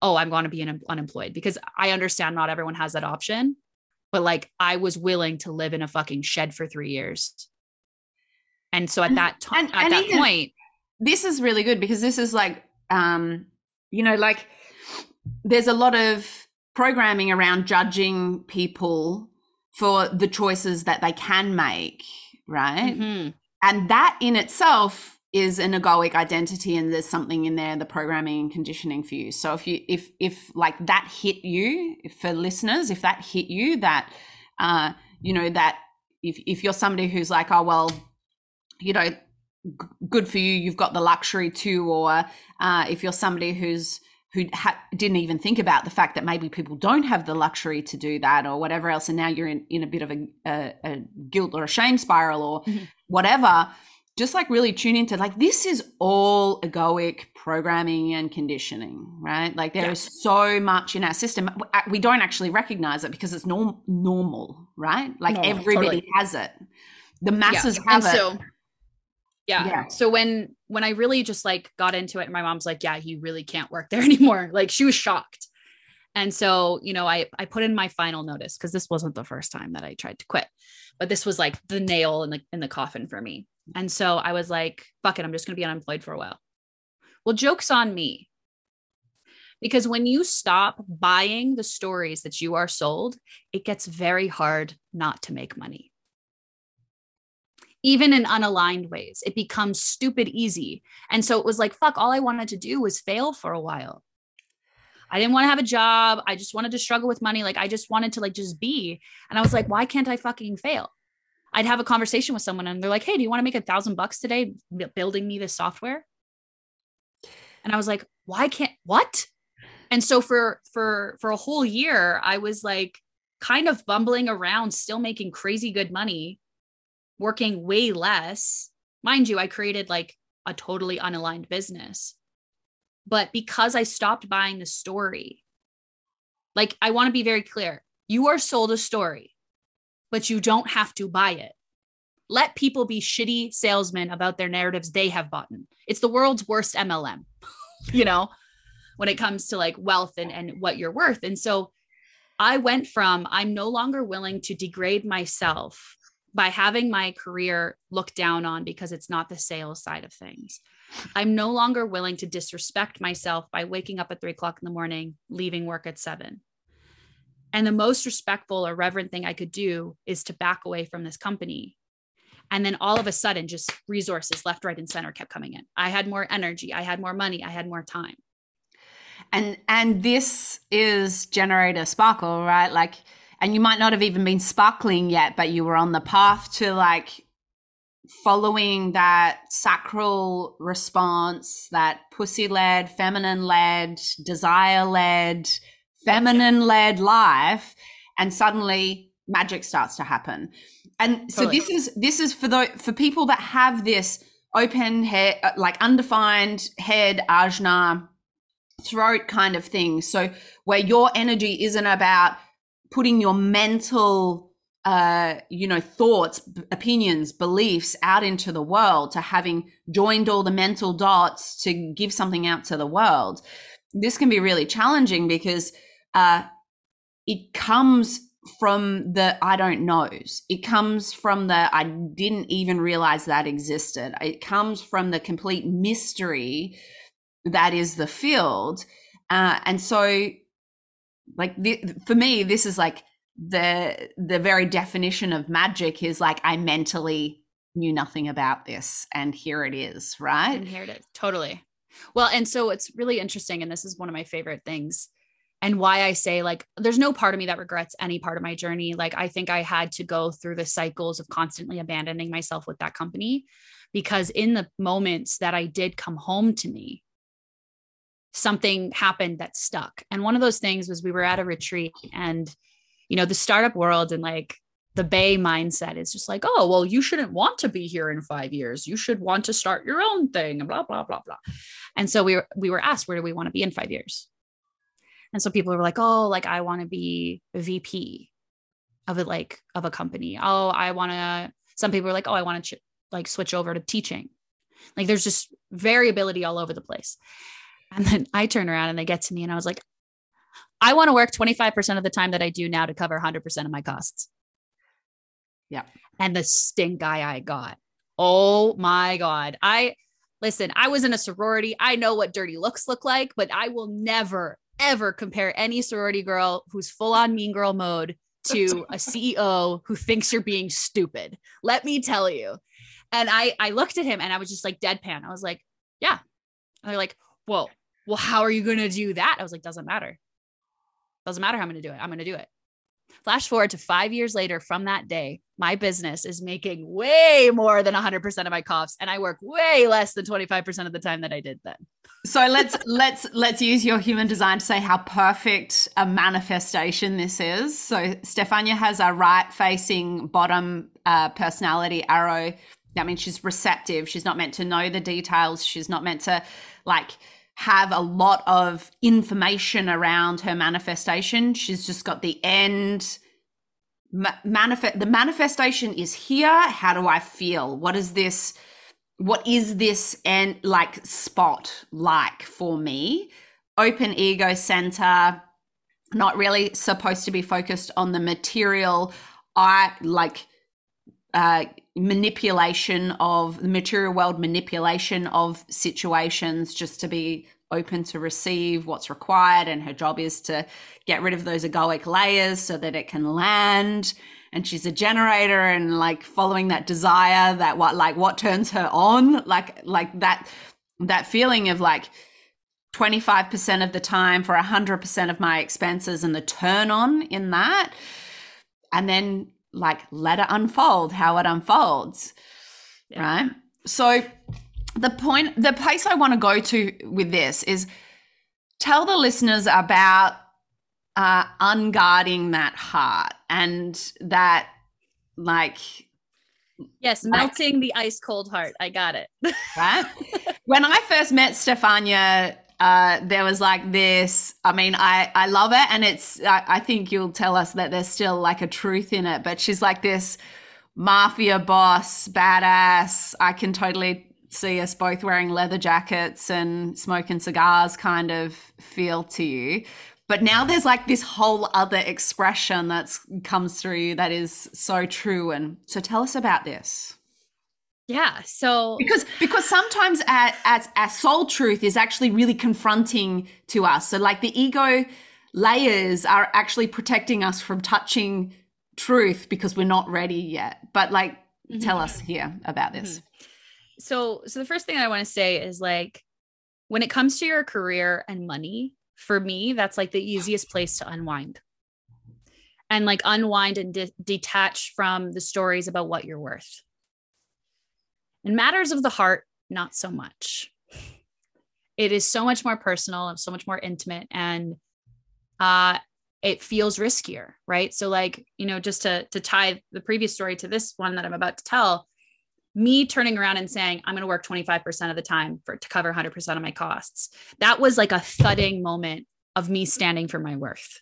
Oh, I'm going to be un- unemployed because I understand not everyone has that option, but like I was willing to live in a fucking shed for three years. And so at that time, at and that point, this is really good because this is like, um, you know, like there's a lot of programming around judging people for the choices that they can make, right? Mm-hmm. And that in itself is an egoic identity and there's something in there the programming and conditioning for you so if you if if like that hit you for listeners if that hit you that uh you know that if if you're somebody who's like oh well you know g- good for you you've got the luxury to or uh if you're somebody who's who ha- didn't even think about the fact that maybe people don't have the luxury to do that or whatever else and now you're in, in a bit of a, a, a guilt or a shame spiral or mm-hmm. whatever just like really tune into like this is all egoic programming and conditioning right like there yeah. is so much in our system we don't actually recognize it because it's norm- normal right like everybody totally. has it the masses yeah. have and it so yeah. yeah. So when when I really just like got into it, my mom's like, "Yeah, you really can't work there anymore." Like she was shocked. And so, you know, I I put in my final notice because this wasn't the first time that I tried to quit, but this was like the nail in the in the coffin for me. And so I was like, "Fuck it, I'm just going to be unemployed for a while." Well, jokes on me. Because when you stop buying the stories that you are sold, it gets very hard not to make money even in unaligned ways. It becomes stupid easy. And so it was like, fuck, all I wanted to do was fail for a while. I didn't want to have a job. I just wanted to struggle with money. Like I just wanted to like just be. And I was like, why can't I fucking fail? I'd have a conversation with someone and they're like, hey, do you want to make a thousand bucks today building me this software? And I was like, why can't what? And so for for for a whole year, I was like kind of bumbling around, still making crazy good money working way less. Mind you, I created like a totally unaligned business. But because I stopped buying the story, like I want to be very clear you are sold a story, but you don't have to buy it. Let people be shitty salesmen about their narratives they have bought. It's the world's worst MLM, you know, when it comes to like wealth and, and what you're worth. And so I went from I'm no longer willing to degrade myself by having my career looked down on because it's not the sales side of things. I'm no longer willing to disrespect myself by waking up at three o'clock in the morning, leaving work at seven. And the most respectful or reverent thing I could do is to back away from this company. And then all of a sudden, just resources left, right, and center kept coming in. I had more energy, I had more money, I had more time. And and this is generator sparkle, right? Like and you might not have even been sparkling yet, but you were on the path to like following that sacral response, that pussy led, feminine led, desire led, feminine led life. And suddenly magic starts to happen. And so totally. this is this is for the for people that have this open head uh, like undefined head ajna throat kind of thing. So where your energy isn't about putting your mental uh, you know, thoughts, opinions, beliefs out into the world, to having joined all the mental dots to give something out to the world. This can be really challenging because uh, it comes from the I don't knows. It comes from the I didn't even realize that existed. It comes from the complete mystery that is the field. Uh, and so, like, the, for me, this is like the the very definition of magic is like I mentally knew nothing about this, and here it is, right? And here it is, totally. Well, and so it's really interesting, and this is one of my favorite things and why I say like there's no part of me that regrets any part of my journey. Like I think I had to go through the cycles of constantly abandoning myself with that company because in the moments that I did come home to me, something happened that stuck. And one of those things was we were at a retreat and you know the startup world and like the bay mindset is just like oh well you shouldn't want to be here in 5 years you should want to start your own thing and blah blah blah blah and so we were we were asked where do we want to be in 5 years and so people were like, oh, like I want to be VP of it, like of a company. Oh, I want to, some people were like, oh, I want to ch- like switch over to teaching. Like there's just variability all over the place. And then I turn around and they get to me and I was like, I want to work 25% of the time that I do now to cover 100% of my costs. Yeah. And the stink eye I got. Oh my God. I, listen, I was in a sorority. I know what dirty looks look like, but I will never, ever compare any sorority girl who's full on mean girl mode to a CEO who thinks you're being stupid. Let me tell you. And I I looked at him and I was just like deadpan. I was like, yeah. And they're like, whoa, well, how are you gonna do that? I was like, doesn't matter. Doesn't matter how I'm gonna do it. I'm gonna do it. Flash forward to five years later from that day, my business is making way more than 100% of my costs, and I work way less than 25% of the time that I did then. So let's let's let's use your human design to say how perfect a manifestation this is. So Stefania has a right-facing bottom uh, personality arrow. That means she's receptive. She's not meant to know the details. She's not meant to like have a lot of information around her manifestation. She's just got the end ma- manifest the manifestation is here. How do I feel? What is this what is this and like spot like for me? Open ego center, not really supposed to be focused on the material. I like uh, manipulation of the material world, manipulation of situations, just to be open to receive what's required. And her job is to get rid of those egoic layers so that it can land. And she's a generator and like following that desire that what like what turns her on, like like that that feeling of like 25% of the time for 100% of my expenses and the turn on in that. And then like let it unfold how it unfolds yeah. right? So the point the place i want to go to with this is tell the listeners about uh unguarding that heart and that like yes melting like, the ice cold heart. I got it. Right? When i first met stefania uh, there was like this. I mean, I I love it, and it's. I, I think you'll tell us that there's still like a truth in it, but she's like this mafia boss, badass. I can totally see us both wearing leather jackets and smoking cigars kind of feel to you. But now there's like this whole other expression that's comes through that is so true. And so tell us about this. Yeah. So because because sometimes our, as our soul truth is actually really confronting to us. So like the ego layers are actually protecting us from touching truth because we're not ready yet. But like mm-hmm. tell us here about this. Mm-hmm. So so the first thing I want to say is like when it comes to your career and money, for me, that's like the easiest place to unwind. And like unwind and de- detach from the stories about what you're worth in matters of the heart, not so much. It is so much more personal and so much more intimate and uh it feels riskier, right? So like, you know, just to to tie the previous story to this one that I'm about to tell, me turning around and saying I'm going to work 25% of the time for to cover 100% of my costs. That was like a thudding moment of me standing for my worth.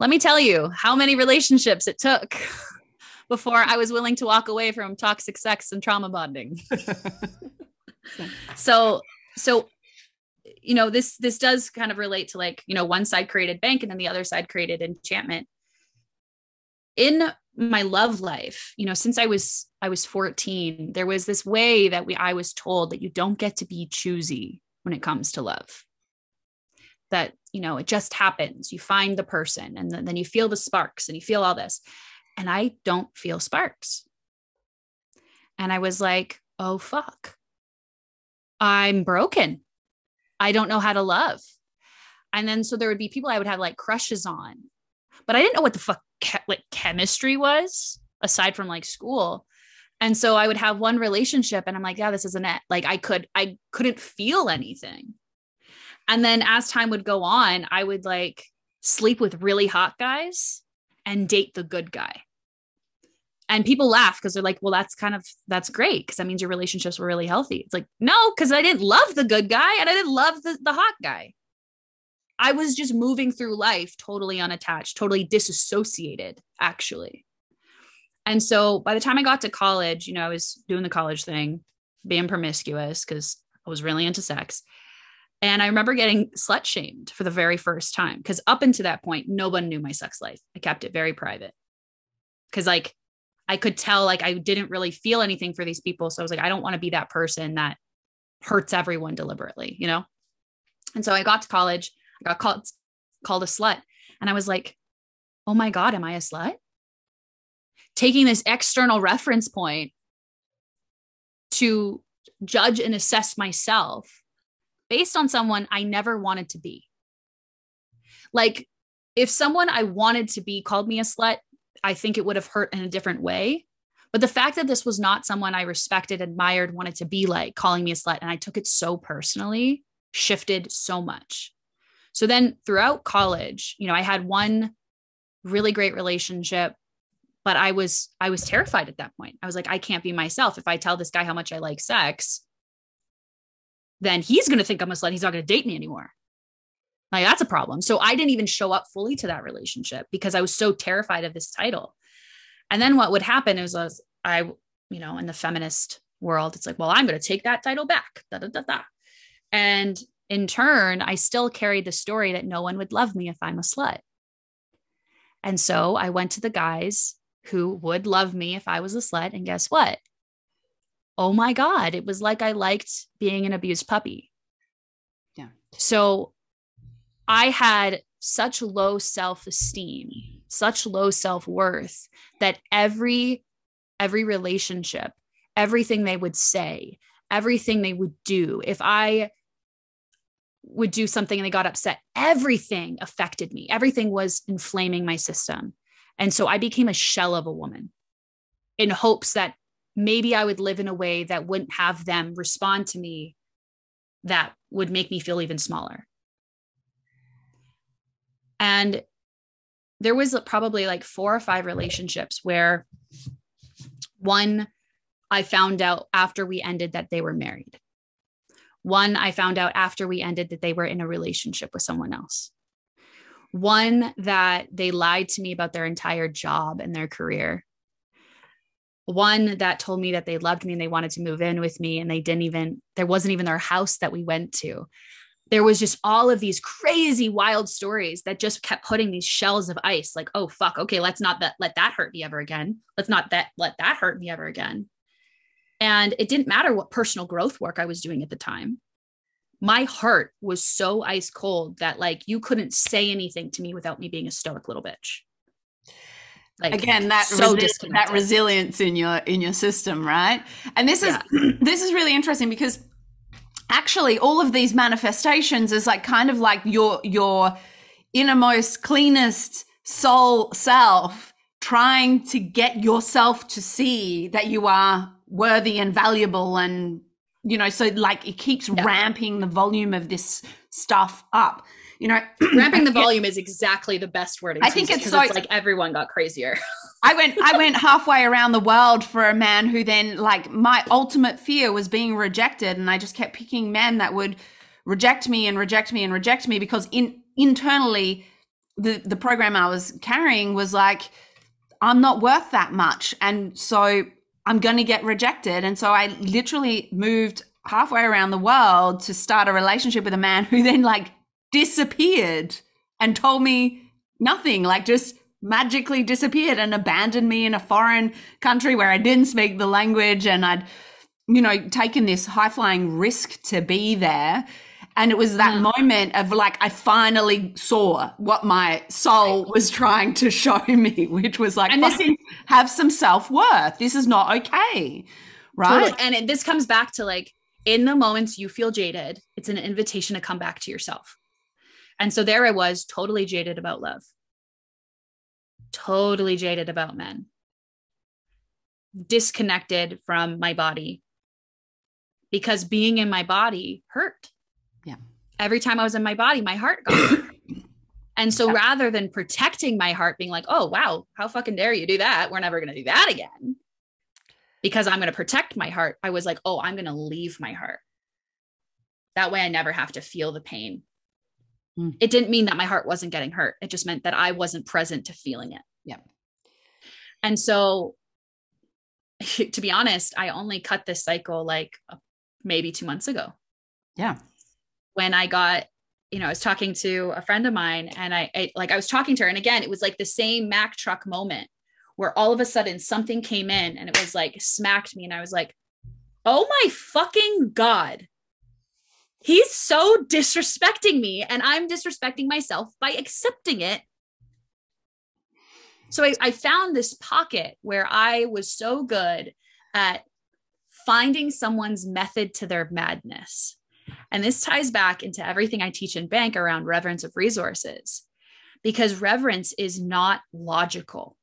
Let me tell you how many relationships it took before I was willing to walk away from toxic sex and trauma bonding. so, so you know this this does kind of relate to like you know one side created bank and then the other side created enchantment. In my love life you know since i was i was 14 there was this way that we i was told that you don't get to be choosy when it comes to love. That you know it just happens. You find the person and then, then you feel the sparks and you feel all this and i don't feel sparks. And i was like oh fuck. I'm broken. I don't know how to love. And then so there would be people i would have like crushes on. But i didn't know what the fuck like chemistry was aside from like school. And so i would have one relationship and i'm like yeah this isn't it. Like i could i couldn't feel anything. And then as time would go on i would like sleep with really hot guys and date the good guy and people laugh because they're like well that's kind of that's great because that means your relationships were really healthy it's like no because i didn't love the good guy and i didn't love the, the hot guy I was just moving through life totally unattached, totally disassociated, actually. And so by the time I got to college, you know, I was doing the college thing, being promiscuous because I was really into sex. And I remember getting slut shamed for the very first time because up until that point, no one knew my sex life. I kept it very private because, like, I could tell like I didn't really feel anything for these people. So I was like, I don't want to be that person that hurts everyone deliberately, you know? And so I got to college I got called called a slut. And I was like, oh my God, am I a slut? Taking this external reference point to judge and assess myself based on someone I never wanted to be. Like, if someone I wanted to be called me a slut, I think it would have hurt in a different way. But the fact that this was not someone I respected, admired, wanted to be like, calling me a slut, and I took it so personally, shifted so much. So then throughout college, you know, I had one really great relationship, but I was I was terrified at that point. I was like, I can't be myself. If I tell this guy how much I like sex, then he's going to think I'm a slut. He's not going to date me anymore. Like that's a problem. So I didn't even show up fully to that relationship because I was so terrified of this title. And then what would happen is was I, you know, in the feminist world, it's like, well, I'm going to take that title back. Da, da, da, da. And in turn, I still carried the story that no one would love me if I'm a slut. And so I went to the guys who would love me if I was a slut. And guess what? Oh my God, it was like I liked being an abused puppy. Yeah. So I had such low self esteem, such low self worth that every every relationship, everything they would say, everything they would do, if I would do something and they got upset, everything affected me. Everything was inflaming my system. And so I became a shell of a woman in hopes that maybe I would live in a way that wouldn't have them respond to me that would make me feel even smaller. And there was probably like four or five relationships where one I found out after we ended that they were married. One, I found out after we ended that they were in a relationship with someone else. One, that they lied to me about their entire job and their career. One that told me that they loved me and they wanted to move in with me, and they didn't even, there wasn't even their house that we went to. There was just all of these crazy, wild stories that just kept putting these shells of ice like, oh, fuck, okay, let's not that, let that hurt me ever again. Let's not that, let that hurt me ever again. And it didn't matter what personal growth work I was doing at the time. My heart was so ice cold that like you couldn't say anything to me without me being a stoic little bitch. Like again, that so resi- that resilience in your in your system, right? And this is yeah. this is really interesting because actually all of these manifestations is like kind of like your your innermost cleanest soul self trying to get yourself to see that you are worthy and valuable and you know so like it keeps yeah. ramping the volume of this stuff up you know ramping the volume is exactly the best word i think it's so it's like everyone got crazier i went i went halfway around the world for a man who then like my ultimate fear was being rejected and i just kept picking men that would reject me and reject me and reject me because in internally the the program i was carrying was like i'm not worth that much and so I'm going to get rejected. And so I literally moved halfway around the world to start a relationship with a man who then like disappeared and told me nothing, like just magically disappeared and abandoned me in a foreign country where I didn't speak the language and I'd, you know, taken this high flying risk to be there. And it was that Mm. moment of like, I finally saw what my soul was trying to show me, which was like, And this- fucking have some self worth. This is not okay. Right. Totally. And it, this comes back to like in the moments you feel jaded, it's an invitation to come back to yourself. And so there I was, totally jaded about love, totally jaded about men, disconnected from my body because being in my body hurt. Yeah. Every time I was in my body, my heart got hurt. And so rather than protecting my heart, being like, oh, wow, how fucking dare you do that? We're never going to do that again because I'm going to protect my heart. I was like, oh, I'm going to leave my heart. That way I never have to feel the pain. Mm. It didn't mean that my heart wasn't getting hurt. It just meant that I wasn't present to feeling it. Yeah. And so, to be honest, I only cut this cycle like uh, maybe two months ago yeah. when I got, you know, I was talking to a friend of mine and I, I like I was talking to her and again it was like the same Mack truck moment where all of a sudden something came in and it was like smacked me and I was like, "Oh my fucking god." He's so disrespecting me and I'm disrespecting myself by accepting it. So I, I found this pocket where I was so good at finding someone's method to their madness. And this ties back into everything I teach in bank around reverence of resources because reverence is not logical.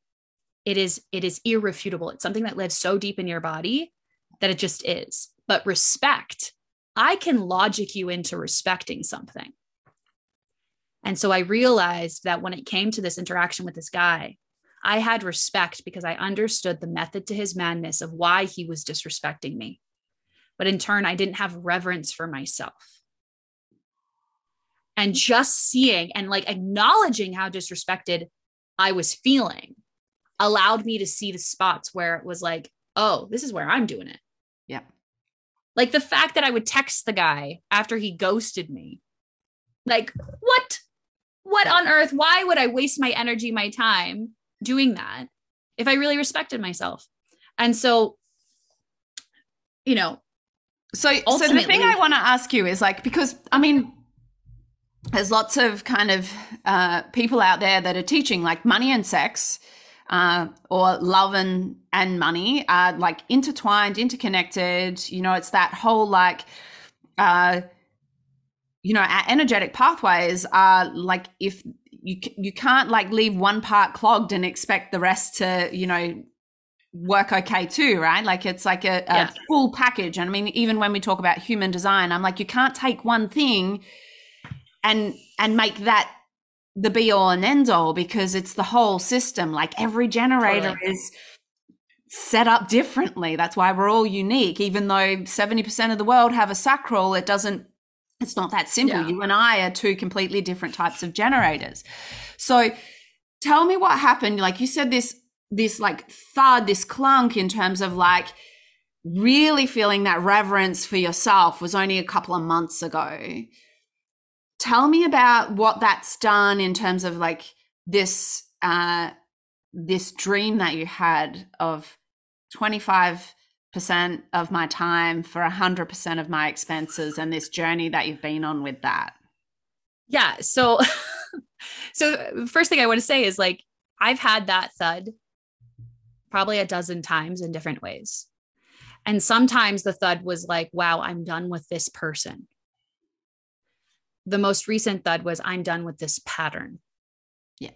It is it is irrefutable. It's something that lives so deep in your body that it just is. But respect, I can logic you into respecting something. And so I realized that when it came to this interaction with this guy, I had respect because I understood the method to his madness of why he was disrespecting me but in turn, I didn't have reverence for myself. And just seeing and like acknowledging how disrespected I was feeling allowed me to see the spots where it was like, oh, this is where I'm doing it. Like the fact that I would text the guy after he ghosted me. Like, what? What on earth? Why would I waste my energy, my time doing that if I really respected myself? And so, you know, So, so the thing I want to ask you is like, because I mean, there's lots of kind of uh, people out there that are teaching like money and sex uh, or love and, and money are like intertwined, interconnected. You know, it's that whole like, uh, you know, our energetic pathways are like if you you can't like leave one part clogged and expect the rest to you know work okay too, right? Like it's like a, a Yeah. full package. And I mean, even when we talk about human design, I'm like, you can't take one thing and and make that the be all and end all because it's the whole system. Like every generator Totally. is set up differently. That's why we're all unique. Even though 70% of the world have a sacral, it doesn't it's not that simple. Yeah. You and I are two completely different types of generators. So tell me what happened. Like you said this this like thud, this clunk in terms of like really feeling that reverence for yourself was only a couple of months ago. Tell me about what that's done in terms of like this uh this dream that you had of 25% of my time for 100% of my expenses and this journey that you've been on with that. yeah so so first thing i want to say is like i've had that thud probably a dozen times in different ways and sometimes the thud was like wow i'm done with this person the most recent thud was i'm done with this pattern. Yeah.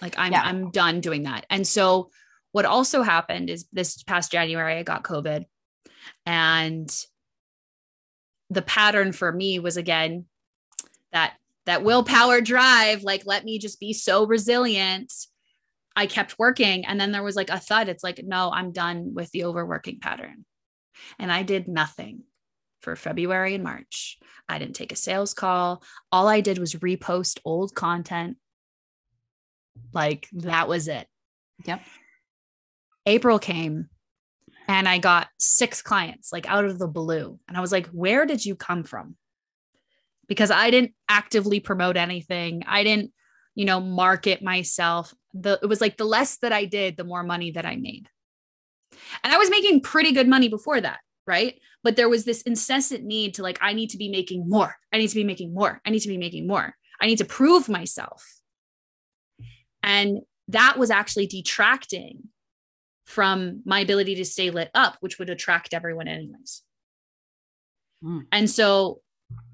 like i'm Yeah. i'm done doing that. And so what also happened is this past january i got covid and the pattern for me was again that that willpower drive like let me just be so resilient. I kept working and then there was like a thud. It's like no i'm done with the overworking pattern. And i did nothing for february and march i didn't take a sales call all i did was repost old content like that was it Yep. april came and I got six clients like out of the blue. And I was like, where did you come from? Because I didn't actively promote anything. I didn't, you know, market myself. The it was like the less that I did, the more money that I made. And I was making pretty good money before that, right? But there was this incessant need to like, I need to be making more. I need to be making more. I need to be making more. I need to prove myself. And that was actually detracting from my ability to stay lit up, which would attract everyone, anyways. Mm. And so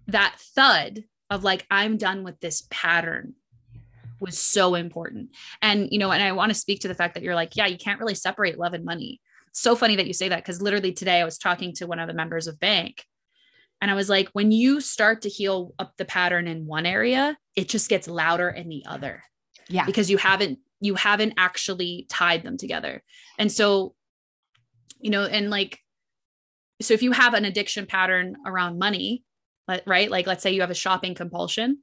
that thud of like, I'm done with this pattern was so important. And, you know, and I want to speak to the fact that you're like, yeah, you can't really separate love and money. So funny that you say that because literally today I was talking to one of the members of bank and I was like, when you start to heal up the pattern in one area, it just gets louder in the other. Yeah. Because you haven't you haven't actually tied them together. And so, you know, and like, so if you have an addiction pattern around money, right? Like, let's say you have a shopping compulsion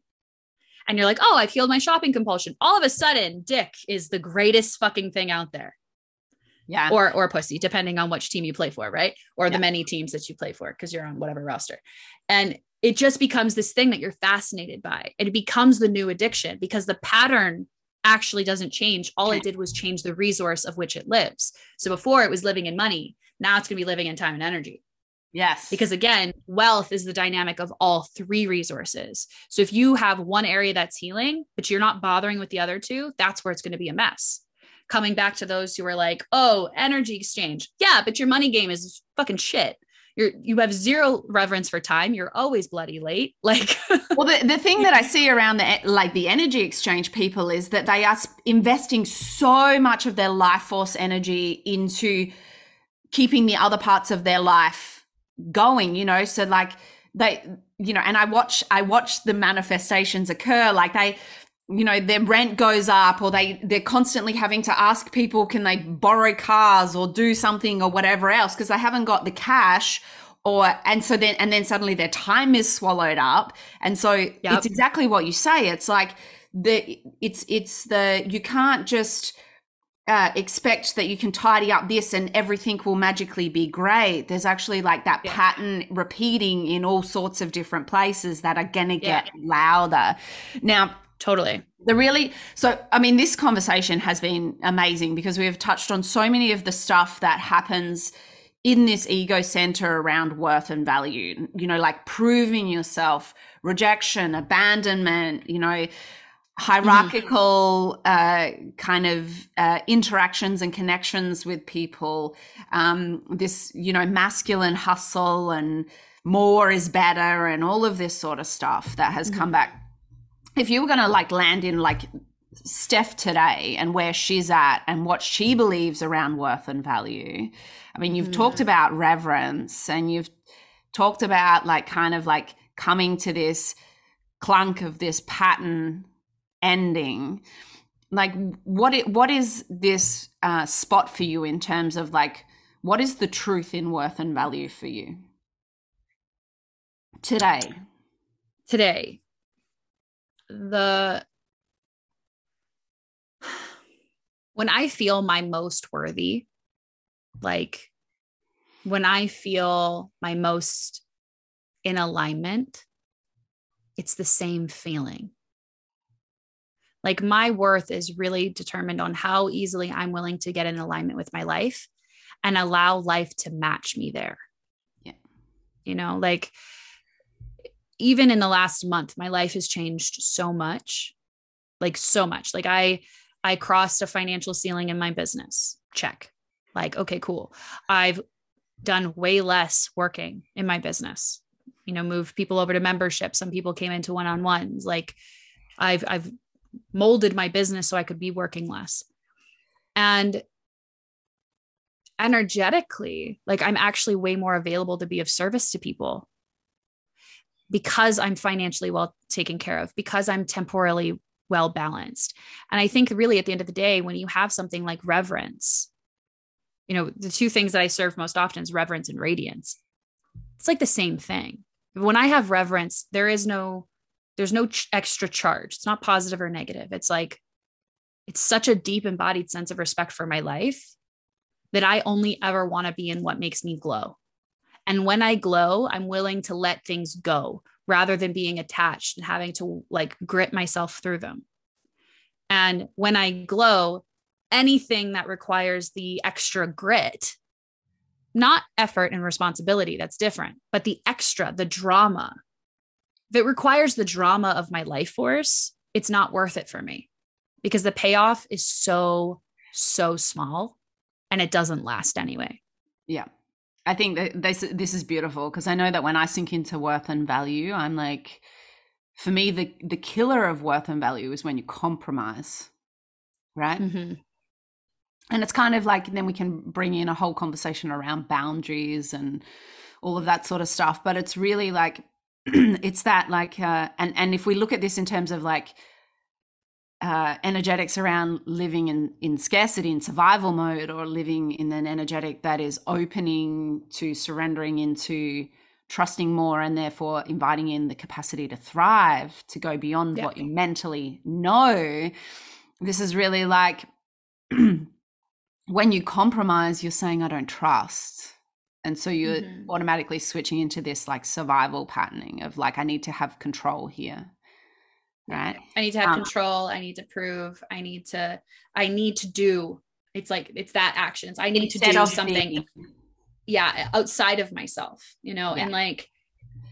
and you're like, oh, I've healed my shopping compulsion. All of a sudden, dick is the greatest fucking thing out there. Yeah. Or or pussy, depending on which team you play for, right? Or yeah. the many teams that you play for, because you're on whatever roster. And it just becomes this thing that you're fascinated by. And it becomes the new addiction because the pattern actually doesn't change. All it did was change the resource of which it lives. So before it was living in money, now it's going to be living in time and energy. Yes. Because again, wealth is the dynamic of all three resources. So if you have one area that's healing, but you're not bothering with the other two, that's where it's going to be a mess. Coming back to those who are like, oh, energy exchange. Yeah, but your money game is fucking shit. You're you have zero reverence for time. You're always bloody late. Like well the, the thing that i see around the like the energy exchange people is that they are investing so much of their life force energy into keeping the other parts of their life going you know? So like they you know and i watch i watch the manifestations occur. Like they you know their rent goes up or they they're constantly having to ask people can they borrow cars or do something or whatever else because they haven't got the cash or and so then and then suddenly their time is swallowed up and so yep. it's exactly what you say it's like the it's it's the you can't just uh, expect that you can tidy up this and everything will magically be great. There's actually like that yeah. pattern repeating in all sorts of different places that are going to get yeah. louder. Now, Totally. The really, so I mean, this conversation has been amazing because we have touched on so many of the stuff that happens in this ego center around worth and value, you know, like proving yourself, rejection, abandonment, you know, hierarchical uh, kind of uh, interactions and connections with people, um, this, you know, masculine hustle and more is better and all of this sort of stuff that has mm-hmm. come back if you were going to like land in like Steph today and where she's at and what she believes around worth and value. I mean, you've mm. talked about reverence and you've talked about like kind of like coming to this clunk of this pattern ending. Like, what it, what is this uh, spot for you in terms of like what is the truth in worth and value for you today? Today, the when I feel my most worthy, like when I feel my most in alignment, it's the same feeling. Like my worth is really determined on how easily I'm willing to get in alignment with my life and allow life to match me there. Yeah. You know, like even in the last month, my life has changed so much, like so much. Like I, I crossed a financial ceiling in my business. Check. Like, okay, cool. I've done way less working in my business. You know, moved people over to membership. Some people came into one-on-ones. Like I've I've molded my business so I could be working less. And energetically, like I'm actually way more available to be of service to people because I'm financially well taken care of, because I'm temporally well balanced. And I think really at the end of the day, when you have something like reverence, you know, the two things that I serve most often is reverence and radiance. It's like the same thing. When I have reverence, there is no there's no ch- extra charge. It's not positive or negative. It's like it's such a deep embodied sense of respect for my life that I only ever want to be in what makes me glow. And when I glow, I'm willing to let things go rather than being attached and having to like grit myself through them. And when I glow, anything that requires the extra grit, not effort and responsibility, that's different, but the extra, the drama, if it requires the drama of my life force, it's not worth it for me because the payoff is so, so small and it doesn't last anyway. Yeah. I think that this this is beautiful because I know that when I sink into worth and value, I'm like, for me, the the killer of worth and value is when you compromise, right? Mm-hmm. And it's kind of like then we can bring in a whole conversation around boundaries and all of that sort of stuff. But it's really like it's that like uh, and and if we look at this in terms of like uh, energetics around living in, in scarcity and survival mode or living in an energetic that is opening to surrendering into trusting more and therefore inviting in the capacity to thrive to go beyond Yeah. what you mentally know this is really like when you compromise you're saying i don't trust and so you're Mhm. automatically switching into this like survival patterning of like i need to have control here right I need to have Um, control. I need to prove. I need to, I need to do. It's like, it's that actions. I need to do something. yeah outside of myself you know and like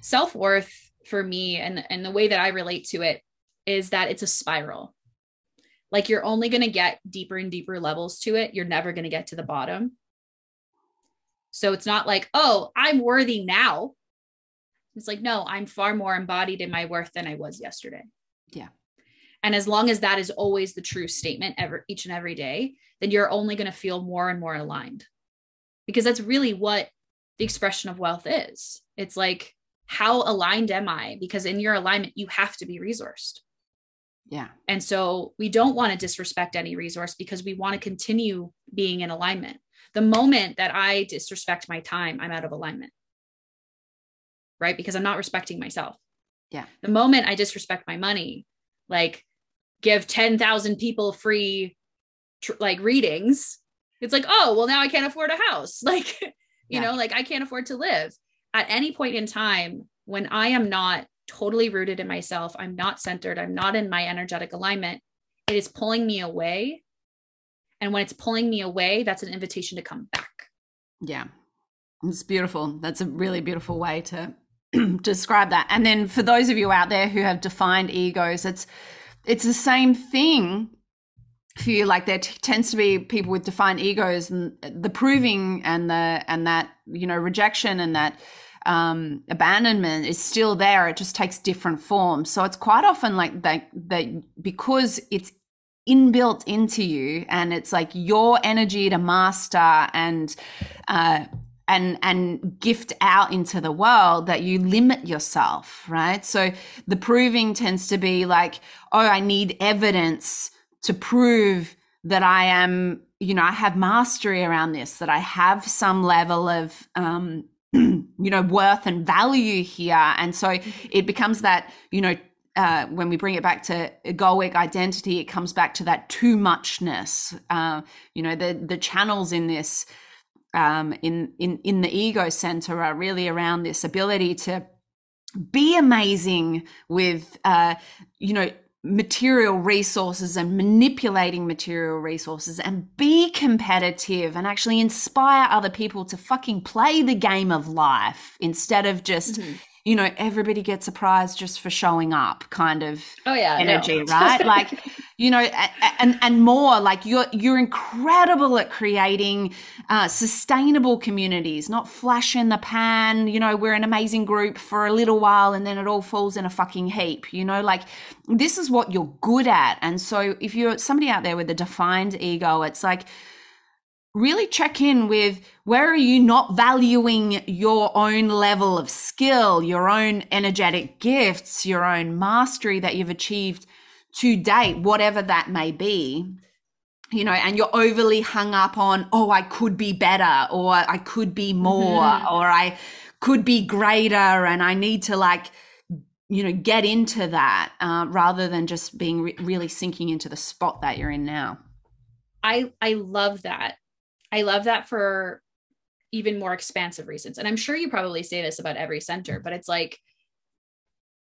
self-worth for me and and the way that i relate to it is that it's a spiral like you're only going to get deeper and deeper levels to it you're never going to get to the bottom so it's not like oh i'm worthy now it's like no i'm far more embodied in my worth than i was yesterday Yeah. and as long as that is always the true statement ever each and every day then you're only going to feel more and more aligned because that's really what the expression of wealth is. It's like, how aligned am I? Because in your alignment, you have to be resourced. yeah And so we don't want to disrespect any resource because we want to continue being in alignment. The moment that I disrespect my time, I'm out of alignment. Right? Because I'm not respecting myself. Yeah. The moment I disrespect my money, like give 10,000 people free tr- like readings, it's like, oh, well, now I can't afford a house. Like, you Yeah. know, like I can't afford to live. At any point in time, when I am not totally rooted in myself, I'm not centered, I'm not in my energetic alignment, it is pulling me away. And when it's pulling me away, that's an invitation to come back. Yeah. It's beautiful. That's a really beautiful way to describe that. And then for those of you out there who have defined egos, it's it's the same thing for you. Like there t- tends to be people with defined egos and the proving and the and that you know rejection and that um abandonment is still there. It just takes different forms. So it's quite often like that that because it's inbuilt into you and it's like your energy to master and uh and and gift out into the world that you limit yourself right? So the proving tends to be like oh i need evidence to prove that i am you know i have mastery around this that i have some level of um you know worth and value here. And so it becomes that you know uh, when we bring it back to egoic identity, it comes back to that too muchness. Uh, you know, the the channels in this, um, in in in the ego center, are really around this ability to be amazing with, uh, you know, material resources and manipulating material resources, and be competitive and actually inspire other people to fucking play the game of life instead of just Mhm. You know, everybody gets a prize just for showing up kind of Oh yeah, no. energy, right? Like, you know, and and more like you're you're incredible at creating uh, sustainable communities, not flash in the pan. You know, we're an amazing group for a little while and then it all falls in a fucking heap. You know, like this is what you're good at, and so if you're somebody out there with a defined ego, it's like really check in with where are you not valuing your own level of skill, your own energetic gifts, your own mastery that you've achieved to date, whatever that may be. You know, and you're overly hung up on, oh, I could be better, or I could be more, Mhm. or I could be greater, and I need to like, you know, get into that uh, rather than just being re- really sinking into the spot that you're in now. I I love that. I love that for even more expansive reasons. And I'm sure you probably say this about every center, but it's like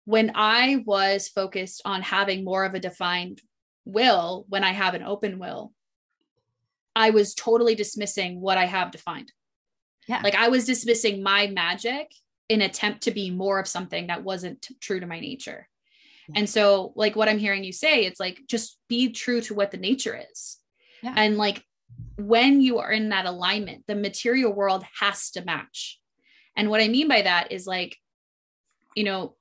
when I was focused on having more of a defined will, when I have an open will, I was totally dismissing what I have defined. Yeah. Like I was dismissing my magic in attempt to be more of something that wasn't true to my nature. Yeah. And so like what I'm hearing you say, it's like just be true to what the nature is. Yeah. And like when you are in that alignment, the material world has to match. And what I mean by that is like, you know,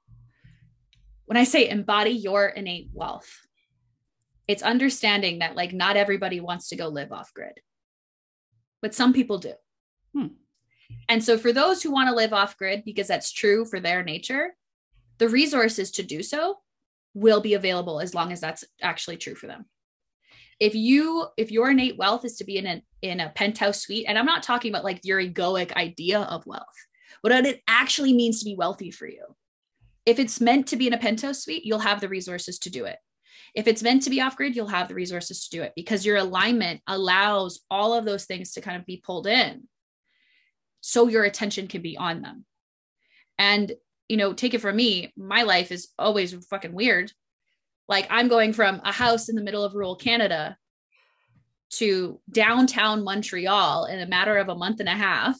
when I say embody your innate wealth, it's understanding that like not everybody wants to go live off grid, but some people do. Hmm. And so for those who want to live off grid because that's true for their nature, the resources to do so will be available as long as that's actually true for them. If you if your innate wealth is to be in a in a penthouse suite, and I'm not talking about like your egoic idea of wealth, what it actually means to be wealthy for you. If it's meant to be in a penthouse suite, you'll have the resources to do it. If it's meant to be off grid, you'll have the resources to do it because your alignment allows all of those things to kind of be pulled in so your attention can be on them. And, you know, take it from me, my life is always fucking weird. Like I'm going from a house in the middle of rural Canada to downtown Montreal in a matter of a month and a half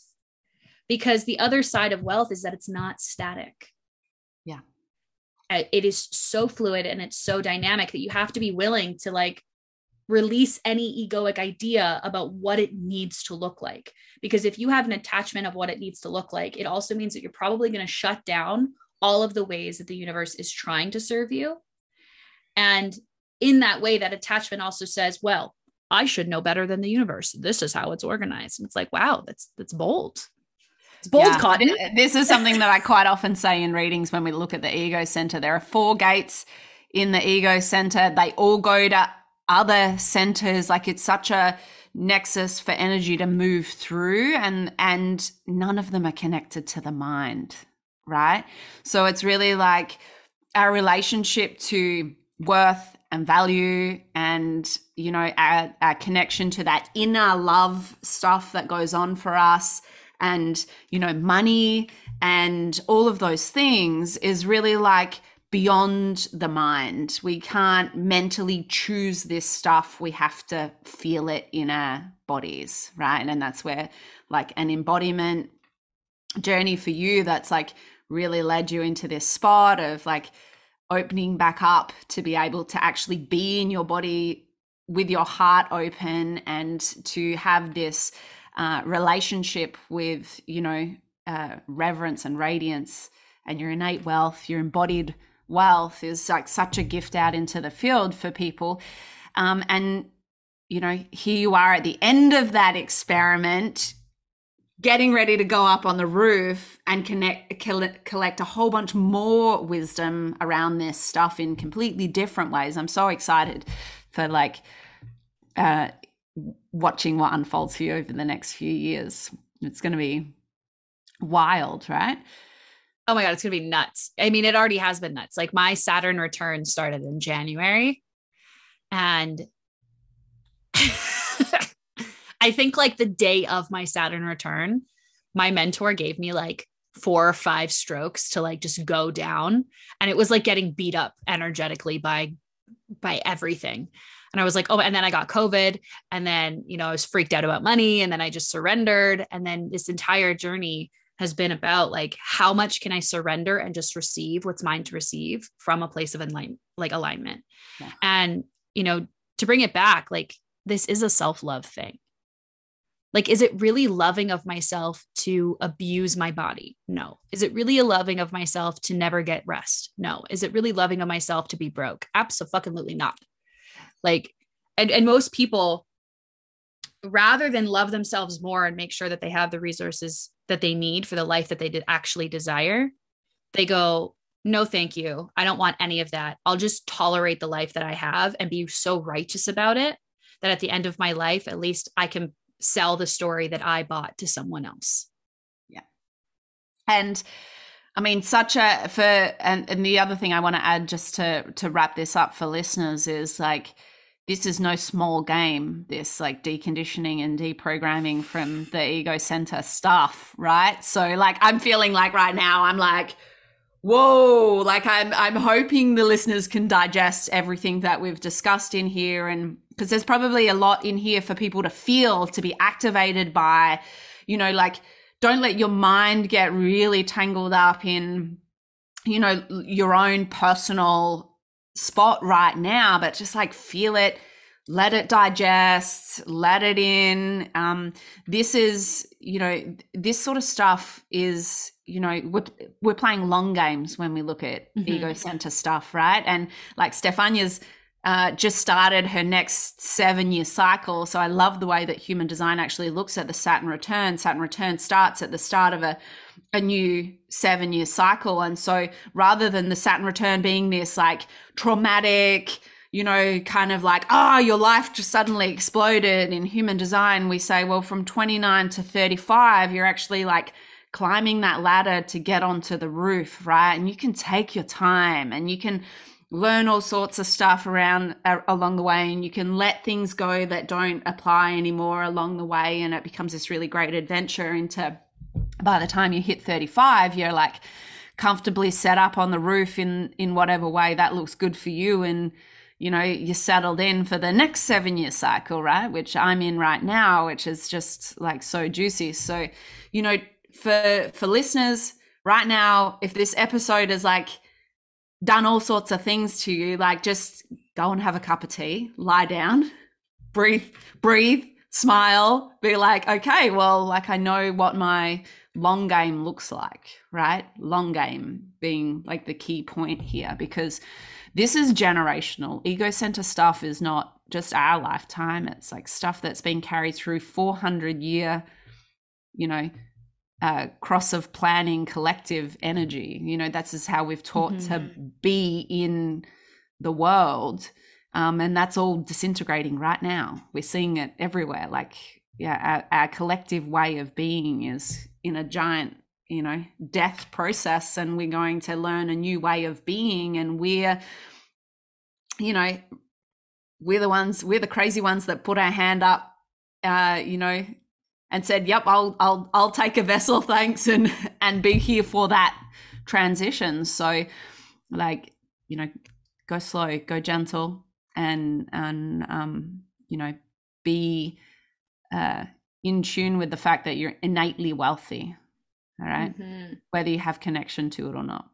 because the other side of wealth is that it's not static. Yeah. Uh, It is so fluid and it's so dynamic that you have to be willing to like release any egoic idea about what it needs to look like. Because if you have an attachment of what it needs to look like, it also means that you're probably going to shut down all of the ways that the universe is trying to serve you. And in that way, that attachment also says, well, I should know better than the universe. This is how it's organized. And it's like, wow, that's that's bold. It's bold, Yeah. Cotton. Uh, this is something that I quite often say in readings when we look at the ego center. There are four gates in the ego center. They all go to other centers. Like it's such a nexus for energy to move through and and none of them are connected to the mind, right? So it's really like our relationship to worth and value and you know our, our connection to that inner love stuff that goes on for us and you know money and all of those things is really like beyond the mind. We can't mentally choose this stuff. We have to feel it in our bodies right? And that's where like an embodiment journey for you that's like really led you into this spot of like opening back up to be able to actually be in your body with your heart open and to have this uh, relationship with you know uh, reverence and radiance and your innate wealth your embodied wealth is like such a gift out into the field for people. Um, and you know here you are at the end of that experiment getting ready to go up on the roof and connect collect, a whole bunch more wisdom around this stuff in completely different ways i'm so excited for like uh watching what unfolds for you over the next few years it's going to be wild right Oh my God, it's going to be nuts. I mean, it already has been nuts. Like my Saturn return started in January. And I think like the day of my Saturn return, my mentor gave me like four or five strokes to like just go down. And it was like getting beat up energetically by by everything. And I was like, oh, and then I got COVID. And then, you know, I was freaked out about money. And then I just surrendered. And then this entire journey has been about like how much can I surrender and just receive what's mine to receive from a place of align like alignment. Yeah. And you know, to bring it back, like this is a self-love thing. Like, is it really loving of myself to abuse my body? No. Is it really a loving of myself to never get rest? No. Is it really loving of myself to be broke? Absolutely not. Like, and, and most people, rather than love themselves more and make sure that they have the resources that they need for the life that they did actually desire, they go, no, thank you. I don't want any of that. I'll just tolerate the life that I have and be so righteous about it that at the end of my life, at least I can sell the story that I bought to someone else. Yeah. And i mean such a for and, and the other thing i want to add just to to wrap this up for listeners is like this is no small game, this like deconditioning and deprogramming from the ego center stuff, right? So like I'm feeling like right now I'm like, whoa, like I'm I'm hoping the listeners can digest everything that we've discussed in here and because there's probably a lot in here for people to feel, to be activated by, you know, like don't let your mind get really tangled up in you know your own personal spot right now, but just like feel it, let it digest, let it in. Um, this is, you know, this sort of stuff is, you know, we're, we're playing long games when we look at mm-hmm. ego center stuff, right? And like Stefania's uh, just started her next seven year cycle. So I love the way that human design actually looks at the Saturn return. Saturn return starts at the start of a a new seven year cycle. And so rather than the Saturn return being this like traumatic, you know, kind of like, oh, your life just suddenly exploded in human design, we say, well, from 29 to 35, you're actually like climbing that ladder to get onto the roof, right? And you can take your time and you can learn all sorts of stuff around uh, along the way and you can let things go that don't apply anymore along the way and it becomes this really great adventure into by the time you hit 35 you're like comfortably set up on the roof in in whatever way that looks good for you and you know you're settled in for the next seven year cycle right which i'm in right now which is just like so juicy so you know for for listeners right now if this episode is like done all sorts of things to you like just go and have a cup of tea lie down breathe breathe smile be like okay well like i know what my long game looks like, right? Long game being like the key point here because this is generational. Ego center stuff is not just our lifetime, it's like stuff that's been carried through 400 year, you know, uh, cross of planning collective energy. You know, that's just how we've taught mm-hmm. to be in the world. Um, and that's all disintegrating right now. We're seeing it everywhere. Like, yeah, our, our collective way of being is in a giant you know death process and we're going to learn a new way of being and we're you know we're the ones we're the crazy ones that put our hand up uh you know and said yep i'll i'll i'll take a vessel thanks and and be here for that transition so like you know go slow go gentle and and um you know be uh in tune with the fact that you're innately wealthy. All right? mm-hmm. Whether you have connection to it or not.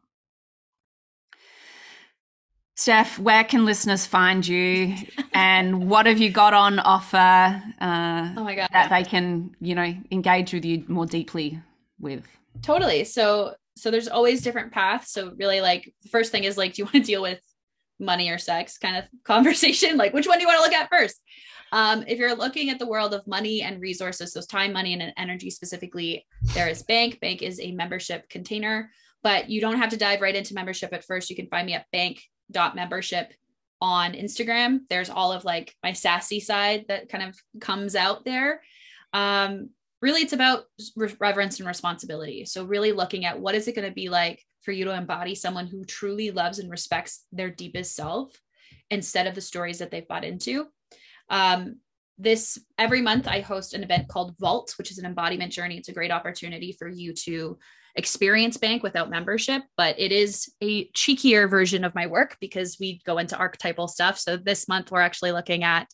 Steph, where can listeners find you, and what have you got on offer? Uh, oh my god, that they can you know engage with you more deeply with. Totally. So so there's always different paths. So really, like the first thing is like, do you want to deal with money or sex kind of conversation? Like, which one do you want to look at first? Um, if you're looking at the world of money and resources, so time, money, and energy specifically, there is Bank. Bank is a membership container, but you don't have to dive right into membership at first. You can find me at bank.membership on Instagram. There's all of like my sassy side that kind of comes out there. Um, really, it's about reverence and responsibility. So, really looking at what is it going to be like for you to embody someone who truly loves and respects their deepest self instead of the stories that they've bought into. Um, this every month I host an event called Vault, which is an embodiment journey. It's a great opportunity for you to experience bank without membership, but it is a cheekier version of my work because we go into archetypal stuff. So this month we're actually looking at,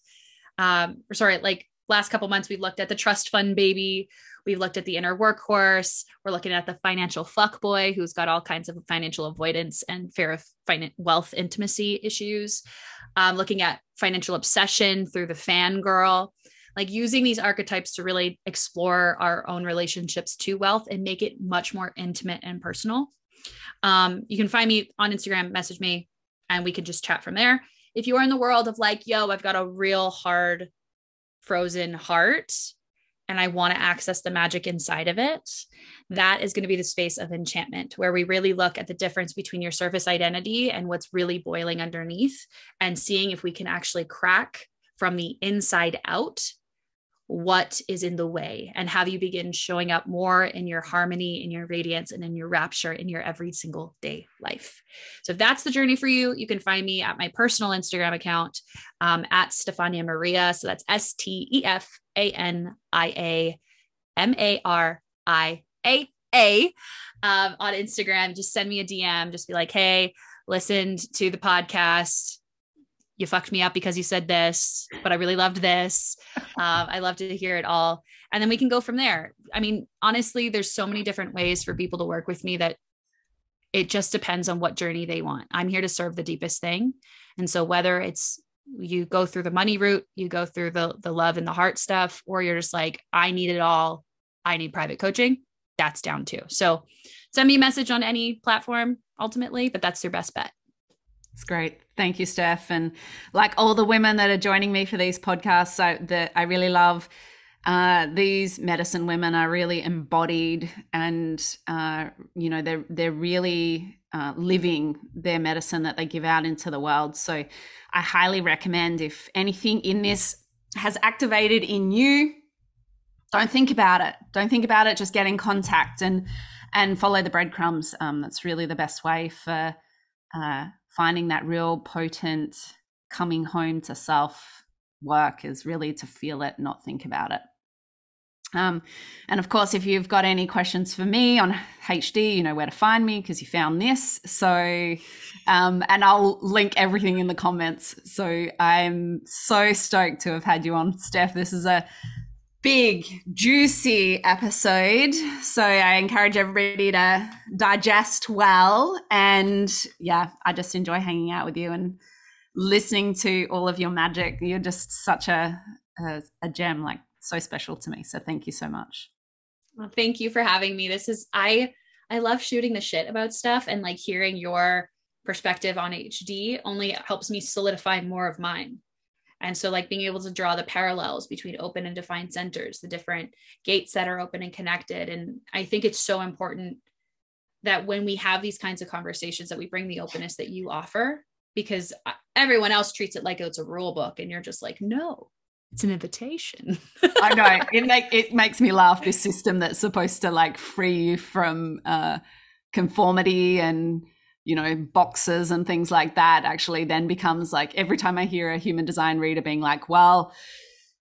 um, sorry, like last couple months we've looked at the trust fund baby. We've looked at the inner workhorse. We're looking at the financial fuck boy who's got all kinds of financial avoidance and fear of fin- wealth intimacy issues. Um, looking at financial obsession through the fangirl, like using these archetypes to really explore our own relationships to wealth and make it much more intimate and personal. Um, you can find me on Instagram, message me, and we can just chat from there. If you are in the world of like, yo, I've got a real hard, frozen heart, and I want to access the magic inside of it, that is going to be the space of enchantment, where we really look at the difference between your surface identity and what's really boiling underneath and seeing if we can actually crack from the inside out what is in the way and have you begin showing up more in your harmony in your radiance and in your rapture in your every single day life. So if that's the journey for you you can find me at my personal instagram account um, at stefania maria. So that's s-t-e-f-a-n-i-a m-a-r-i-a-a um, on instagram. Just send me a dm just be like hey listened to the podcast you fucked me up because you said this, but I really loved this. Um, I love to hear it all. And then we can go from there. I mean, honestly, there's so many different ways for people to work with me that it just depends on what journey they want. I'm here to serve the deepest thing. And so whether it's you go through the money route, you go through the the love and the heart stuff, or you're just like, I need it all. I need private coaching. That's down too. So send me a message on any platform ultimately, but that's your best bet. It's great. Thank you, Steph. And like all the women that are joining me for these podcasts, I, that I really love uh, these medicine women are really embodied and uh, you know they're they're really uh, living their medicine that they give out into the world. So i highly recommend if anything in this has activated in you don't think about it. Don't think about it. Just get in contact and and follow the breadcrumbs. Um, that's really the best way for uh, finding that real potent coming home to self work is really to feel it, not think about it. Um, and of course, if you've got any questions for me on HD, you know where to find me because you found this. So, um, and I'll link everything in the comments. So I'm so stoked to have had you on, Steph. This is a big, juicy episode. So I encourage everybody to digest well. And yeah, I just enjoy hanging out with you and listening to all of your magic. You're just such a, a, a gem, like so special to me. So thank you so much. Well, thank you for having me. This is, I, I love shooting the shit about stuff and like hearing your perspective on HD only helps me solidify more of mine and so, like being able to draw the parallels between open and defined centers, the different gates that are open and connected. And I think it's so important that when we have these kinds of conversations, that we bring the openness that you offer, because uh, everyone else treats it like it's a rule book, and you're just like, no, it's an invitation. I know it make it makes me laugh. This system that's supposed to like free you from uh, conformity and you know, boxes and things like that actually then becomes like every time I hear a human design reader being like, well,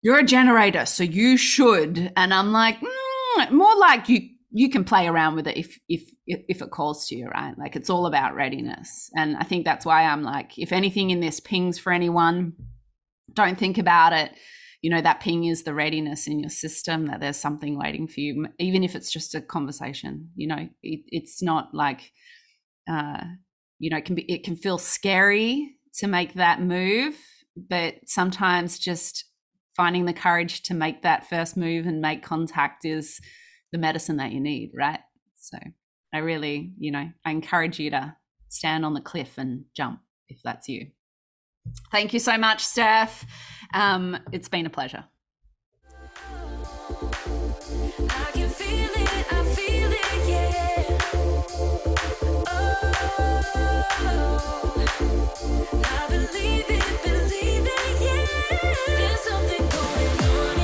you're a generator, so you should. And I'm like, mm, more like you you can play around with it if if if it calls to you, right? Like it's all about readiness. And I think that's why I'm like, if anything in this pings for anyone, don't think about it. You know, that ping is the readiness in your system that there's something waiting for you, even if it's just a conversation. You know, it, it's not like uh, you know, it can be it can feel scary to make that move, but sometimes just finding the courage to make that first move and make contact is the medicine that you need, right? So I really, you know, I encourage you to stand on the cliff and jump if that's you. Thank you so much, Steph. Um, it's been a pleasure. Oh, I believe it, believe it, yeah. There's something going on.